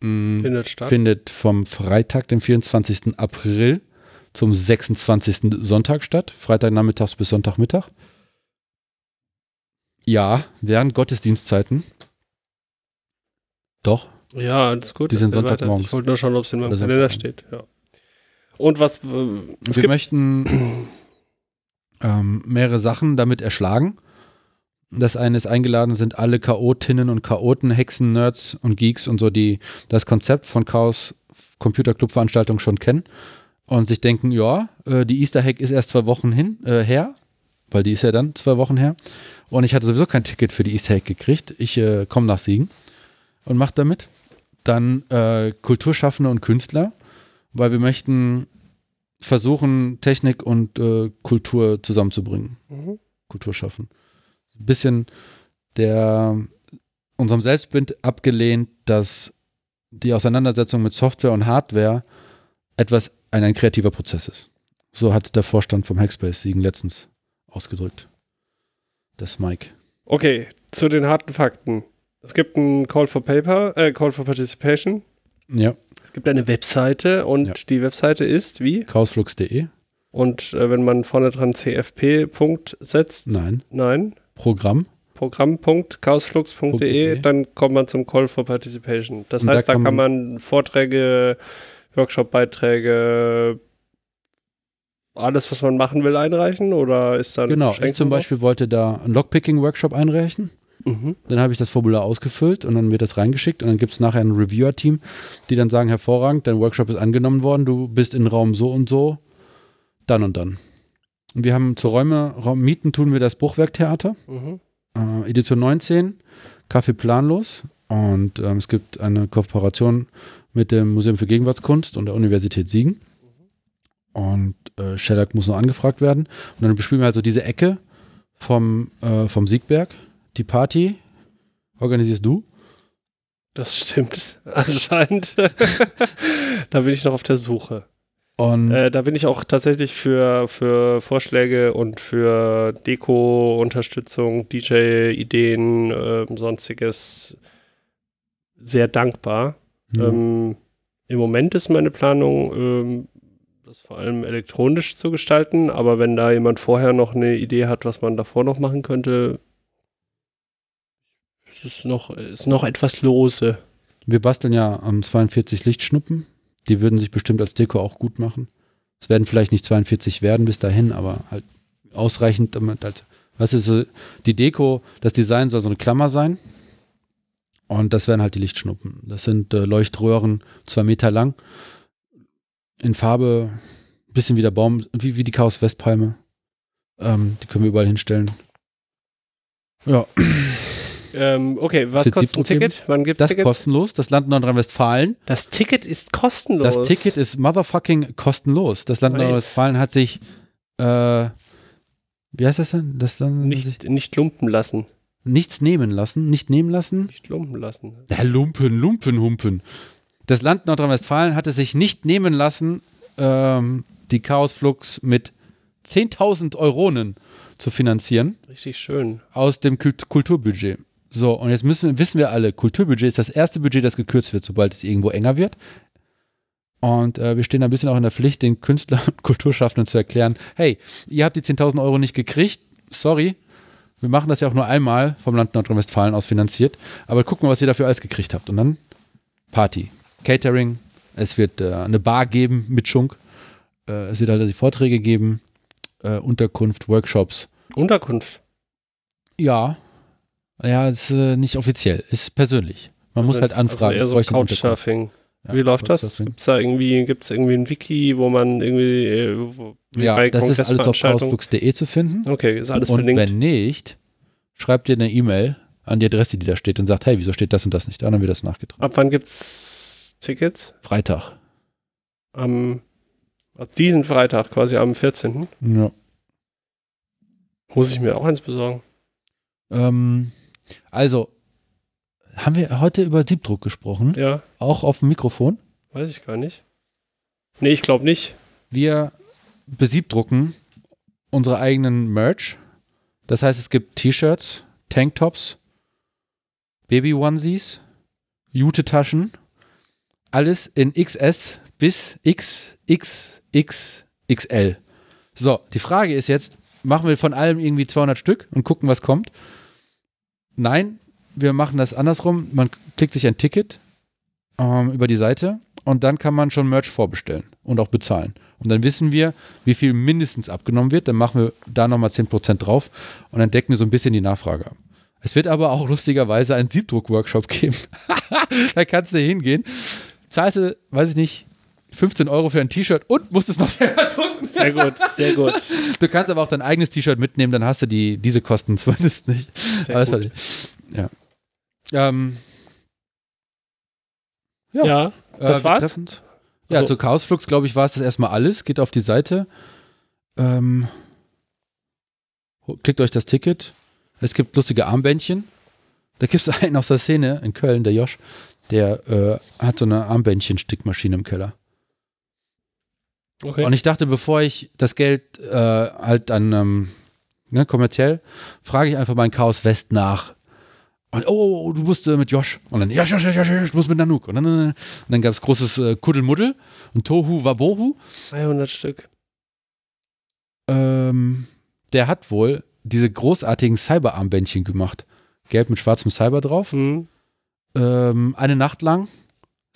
Mm, Findet statt. findet vom Freitag, dem 24. April zum 26. Sonntag statt. Freitagnachmittags bis Sonntagmittag. Ja, während Gottesdienstzeiten. Doch. Ja, alles gut. Die sind. Sonntagmorgens. Ich wollte nur schauen, ob es in meinem Kalender steht. Ja. Und was, äh, Wir möchten ähm, mehrere Sachen damit erschlagen. Das eine ist eingeladen sind alle Chaotinnen und Chaoten, Hexen, Nerds und Geeks und so, die das Konzept von Chaos Computer Club Veranstaltungen schon kennen und sich denken, ja, äh, die Easter Hack ist erst zwei Wochen hin, äh, her, weil die ist ja dann zwei Wochen her. Und ich hatte sowieso kein Ticket für die Easter Hack gekriegt. Ich äh, komme nach Siegen und mache damit. Dann äh, Kulturschaffende und Künstler, weil wir möchten versuchen, Technik und äh, Kultur zusammenzubringen. Mhm. Kultur schaffen. Ein bisschen der unserem Selbstbild abgelehnt, dass die Auseinandersetzung mit Software und Hardware etwas ein, ein kreativer Prozess ist. So hat der Vorstand vom Hackspace Siegen letztens ausgedrückt. Das Mike. Okay, zu den harten Fakten. Es gibt einen Call for Paper, äh, Call for Participation. Ja, Es gibt eine Webseite und Ja. die Webseite ist wie? chaosflux.de? Und äh, wenn man vorne dran CFP Punkt setzt, Nein. nein, Programm. Programm.chaosflux.de, .de. dann kommt man zum Call for Participation. Das Und da heißt, da kann kann man Vorträge, Workshop-Beiträge, alles, was man machen will, einreichen oder ist dann Genau. Ich zum? Beispiel wollte da einen Lockpicking-Workshop einreichen. Mhm. Dann habe ich das Formular ausgefüllt und dann wird das reingeschickt und dann gibt es nachher ein Reviewer-Team, die dann sagen, hervorragend, dein Workshop ist angenommen worden, du bist in Raum so und so, dann und dann. Und wir haben zu Räume, Raum mieten tun wir das Bruchwerktheater, Mhm. äh, Edition 19, Kaffee planlos und ähm, es gibt eine Kooperation mit dem Museum für Gegenwartskunst und der Universität Siegen. Und äh, Shellac muss noch angefragt werden. Und dann bespielen wir also diese Ecke vom, äh, vom Siegberg. Die Party organisierst du. Das stimmt, [LAUGHS] anscheinend. [LAUGHS] da bin ich noch auf der Suche. Äh, da bin ich auch tatsächlich für, für Vorschläge und für Deko-Unterstützung, DJ-Ideen, ähm, sonstiges sehr dankbar. hm, Ähm, Im Moment ist meine Planung, ähm, das vor allem elektronisch zu gestalten, aber wenn da jemand vorher noch eine Idee hat, was man davor noch machen könnte, ist es noch, ist noch etwas lose. wir basteln ja am 42 Lichtschnuppen. Die würden sich bestimmt als Deko auch gut machen. Es werden vielleicht nicht 42 werden bis dahin, aber halt ausreichend damit halt, was ist die Deko, das Design soll so eine Klammer sein. Und das wären halt die Lichtschnuppen. Das sind äh, Leuchtröhren, zwei Meter lang, in Farbe, bisschen wie der Baum, wie, wie die Chaos Westpalme. Ähm, die können wir überall hinstellen. Ja, Ähm, okay, was kostet ein? Ticket? Wann gibt es das Tickets? kostenlos. Das Land Nordrhein-Westfalen. Das Ticket ist kostenlos. Das Ticket ist motherfucking kostenlos. Das Land. Nordrhein-Westfalen hat sich, äh, wie heißt das denn? Das sich nicht, nicht lumpen lassen. nichts nehmen lassen, nicht nehmen lassen. Nicht lumpen lassen. Ja, Lumpen, Lumpen, Humpen. Das Land Nordrhein-Westfalen hat es sich nicht nehmen lassen, ähm, die Chaosflux mit 10.000 Euronen zu finanzieren Richtig schön. aus dem Kult Kulturbudget. So, und jetzt müssen, wissen wir alle, Kulturbudget ist das erste Budget, das gekürzt wird, sobald es irgendwo enger wird. Und äh, wir stehen ein bisschen auch in der Pflicht, den Künstlern und [LAUGHS] Kulturschaffenden zu erklären, hey, ihr habt die 10.000 Euro nicht gekriegt, sorry, wir machen das ja auch nur einmal vom Land Nordrhein-Westfalen aus finanziert, aber guck mal, was ihr dafür alles gekriegt habt. Und dann Party, Catering, es wird äh, eine Bar geben mit Schunk, äh, es wird halt die Vorträge geben, äh, Unterkunft, Workshops. Unterkunft. Ja. Ja, ist äh, nicht offiziell, ist persönlich. Man muss halt anfragen. Also eher so. Couchsurfing. Ja, Wie läuft das? Crowdsourcing. Gibt's da irgendwie, gibt's irgendwie ein Wiki, wo man irgendwie, äh, wo, wie Ja, bei das ist alles auf chaosflux.de zu finden. Okay, ist alles und verlinkt. wenn nicht, schreibt ihr eine E-Mail an die Adresse, die da steht und sagt, hey, wieso steht das und das nicht dann wird das nachgetragen. Ab wann gibt's Tickets? Freitag. Am ab diesen Freitag, quasi am 14. Ja. Muss ich mir auch eins besorgen. Ähm, also, haben wir heute über Siebdruck gesprochen? Ja, Auch auf dem Mikrofon? weiß ich gar nicht. Nee, ich glaube nicht. Wir besiebdrucken unsere eigenen Merch. Das heißt, es gibt T-Shirts, Tanktops, Baby-Onesies, Jute-Taschen. Alles in XS bis XXXXL. So, die Frage ist jetzt, machen wir von allem irgendwie 200 Stück und gucken, was kommt? Nein, wir machen das andersrum. Man klickt sich ein Ticket ähm, über die Seite und dann kann man schon Merch vorbestellen und auch bezahlen. Und dann wissen wir, wie viel mindestens abgenommen wird. Dann machen wir da nochmal 10% drauf und dann decken wir so ein bisschen die Nachfrage ab. Es wird aber auch lustigerweise einen Siebdruck-Workshop geben. [LAUGHS] da kannst du hingehen, zahlst du, weiß ich nicht, 15 Euro für ein T-Shirt und musst es noch selber [LAUGHS] drucken. Sehr gut, sehr gut. Du kannst aber auch dein eigenes T-Shirt mitnehmen, dann hast du die, diese Kosten [LAUGHS] zumindest nicht. Sehr Aber gut. war- Ja. Ähm, Ja. Ja, das äh, war's? betreffend- Ja, Also- zu Chaosflux, glaube ich, war es das erstmal alles. Geht auf die Seite. Ähm, klickt euch das Ticket. Es gibt lustige Armbändchen. Da gibt es [LAUGHS] einen aus der Szene in Köln, der Josh, der äh, hat so eine Armbändchen-Stickmaschine im Keller. Okay. Und ich dachte, bevor ich das Geld äh, halt dann ähm, ne, kommerziell, frage ich einfach mal in Chaos West nach. Und, oh, oh, oh, du musst äh, mit Josh. Und dann, Josh, Josh, Josh, Josh, ich muss mit Nanook. Und dann, äh, und dann gab es großes äh, Kuddelmuddel und Tohu Wabohu. 300 Stück. Ähm, der hat wohl diese großartigen Cyber-Armbändchen gemacht. Gelb mit schwarzem Cyber drauf. Hm. Ähm, eine Nacht lang.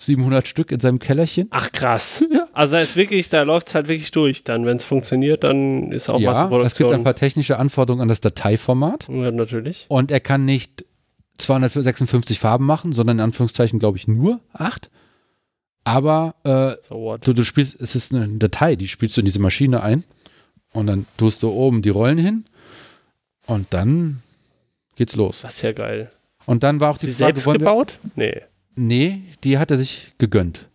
700 Stück in seinem Kellerchen. Ach krass. [LAUGHS] Ja. Also da ist wirklich, da läuft es halt wirklich durch. Dann, wenn es funktioniert, dann ist auch ja, es gibt Massenproduktion. ein paar technische Anforderungen an das Dateiformat. ja, natürlich. Und er kann nicht 256 Farben machen, sondern in Anführungszeichen, glaube ich, nur acht. Aber äh, So du, du spielst, es ist eine Datei, die spielst du in diese Maschine ein. Und dann tust du oben die Rollen hin. Und dann geht's los. Das ist ja geil. Und dann war auch die Sie Frage, selbst gebaut? Nee. Nee, die hat er sich gegönnt,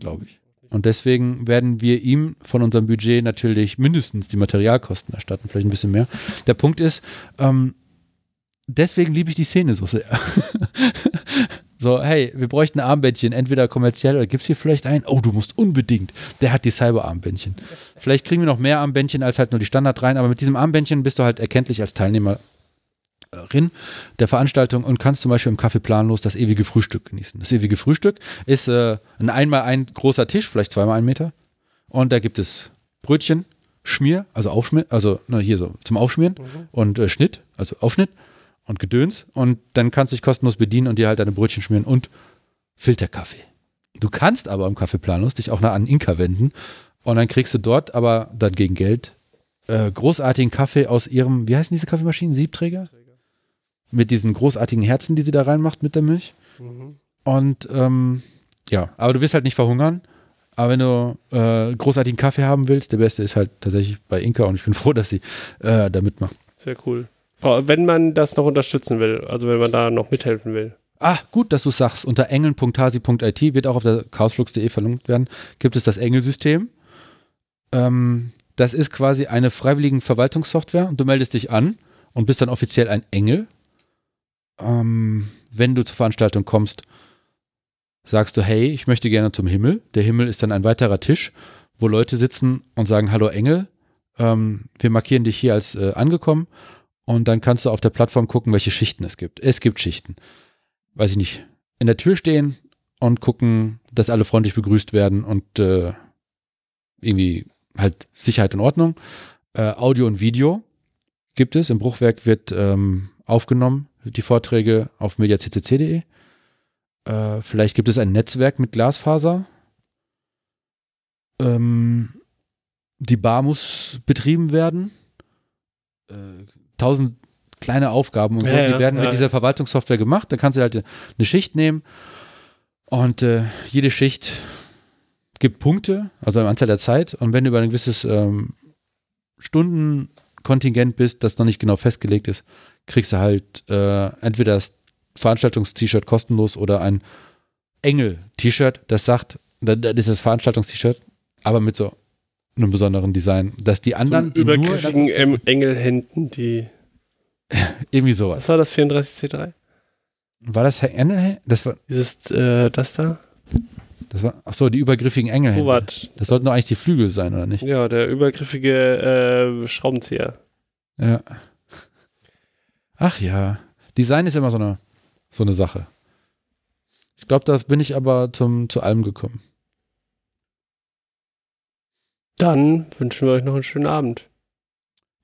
glaube ich. Und deswegen werden wir ihm von unserem Budget natürlich mindestens die Materialkosten erstatten, vielleicht ein bisschen mehr. Der Punkt ist, ähm, deswegen liebe ich die Szene so sehr. [LAUGHS] so, hey, wir bräuchten ein Armbändchen, entweder kommerziell oder gibt es hier vielleicht einen? Oh, du musst unbedingt. Der hat die Cyber-Armbändchen. Vielleicht kriegen wir noch mehr Armbändchen als halt nur die Standard rein, aber mit diesem Armbändchen bist du halt erkenntlich als Teilnehmer Rin der Veranstaltung und kannst zum Beispiel im Café planlos das ewige Frühstück genießen. Das ewige Frühstück ist äh, ein einmal ein großer Tisch, vielleicht zweimal ein Meter. Und da gibt es Brötchen, Schmier, also Aufschmier, also na, hier so zum Aufschmieren und äh, Schnitt, also Aufschnitt und Gedöns. Und dann kannst du dich kostenlos bedienen und dir halt deine Brötchen schmieren und Filterkaffee. Du kannst aber im Café planlos dich auch nach an Inka wenden und dann kriegst du dort aber dann gegen Geld äh, großartigen Kaffee aus ihrem, wie heißen diese Kaffeemaschinen? Siebträger? Mit diesen großartigen Herzen, die sie da reinmacht mit der Milch. Mhm. Und ähm, ja, aber du wirst halt nicht verhungern. Aber wenn du äh, großartigen Kaffee haben willst, der beste ist halt tatsächlich bei Inka und ich bin [LAUGHS] froh, dass sie äh, da mitmacht. Sehr cool. Wenn man das noch unterstützen will, also wenn man da noch mithelfen will. Ah, gut, dass du sagst. Unter engeln.hasi.it wird auch auf der chaosflux.de verlinkt werden, gibt es das Engelsystem. Ähm, das ist quasi eine freiwilligen Verwaltungssoftware und du meldest dich an und bist dann offiziell ein Engel. Ähm, wenn du zur Veranstaltung kommst, sagst du, hey, ich möchte gerne zum Himmel. Der Himmel ist dann ein weiterer Tisch, wo Leute sitzen und sagen, hallo Engel, ähm, wir markieren dich hier als äh, angekommen und dann kannst du auf der Plattform gucken, welche Schichten es gibt. Es gibt Schichten. Weiß ich nicht. In der Tür stehen und gucken, dass alle freundlich begrüßt werden und äh, irgendwie halt Sicherheit und Ordnung. Äh, Audio und Video gibt es. Im Bruchwerk wird ähm, aufgenommen, die Vorträge auf mediaccc.de. Äh, vielleicht gibt es ein Netzwerk mit Glasfaser. Ähm, die Bar muss betrieben werden. Äh, tausend kleine Aufgaben und so, Ja, die ja, werden ja, mit dieser Verwaltungssoftware gemacht. Da kannst du halt eine Schicht nehmen, Und äh, jede Schicht gibt Punkte, also eine Anzahl der Zeit. Und wenn du über ein gewisses ähm, Stundenkontingent bist, das noch nicht genau festgelegt ist, kriegst du halt äh, entweder das Veranstaltungs-T-Shirt kostenlos oder ein Engel-T-Shirt, das sagt, das ist das Veranstaltungs-T-Shirt, aber mit so einem besonderen Design, dass die anderen so übergriffigen em Engelhänden, die [LAUGHS] irgendwie sowas. Was war das 34C3? War das Herr Engel? Das war dieses äh, das da? Das war ach so, die übergriffigen Engelhände. Hubert. Das sollten doch eigentlich die Flügel sein, oder nicht? Ja, der übergriffige äh, Schraubenzieher. Ja. Ach ja, Design ist immer so eine so eine Sache. Ich glaube, da bin ich aber zum zu allem gekommen. Dann wünschen wir euch noch einen schönen Abend.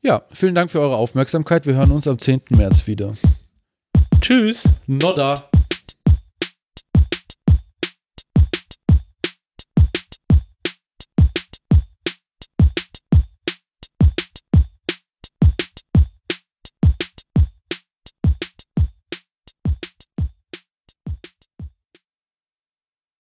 Ja, vielen Dank für eure Aufmerksamkeit. Wir hören uns am 10. März wieder. Tschüss. Nodda.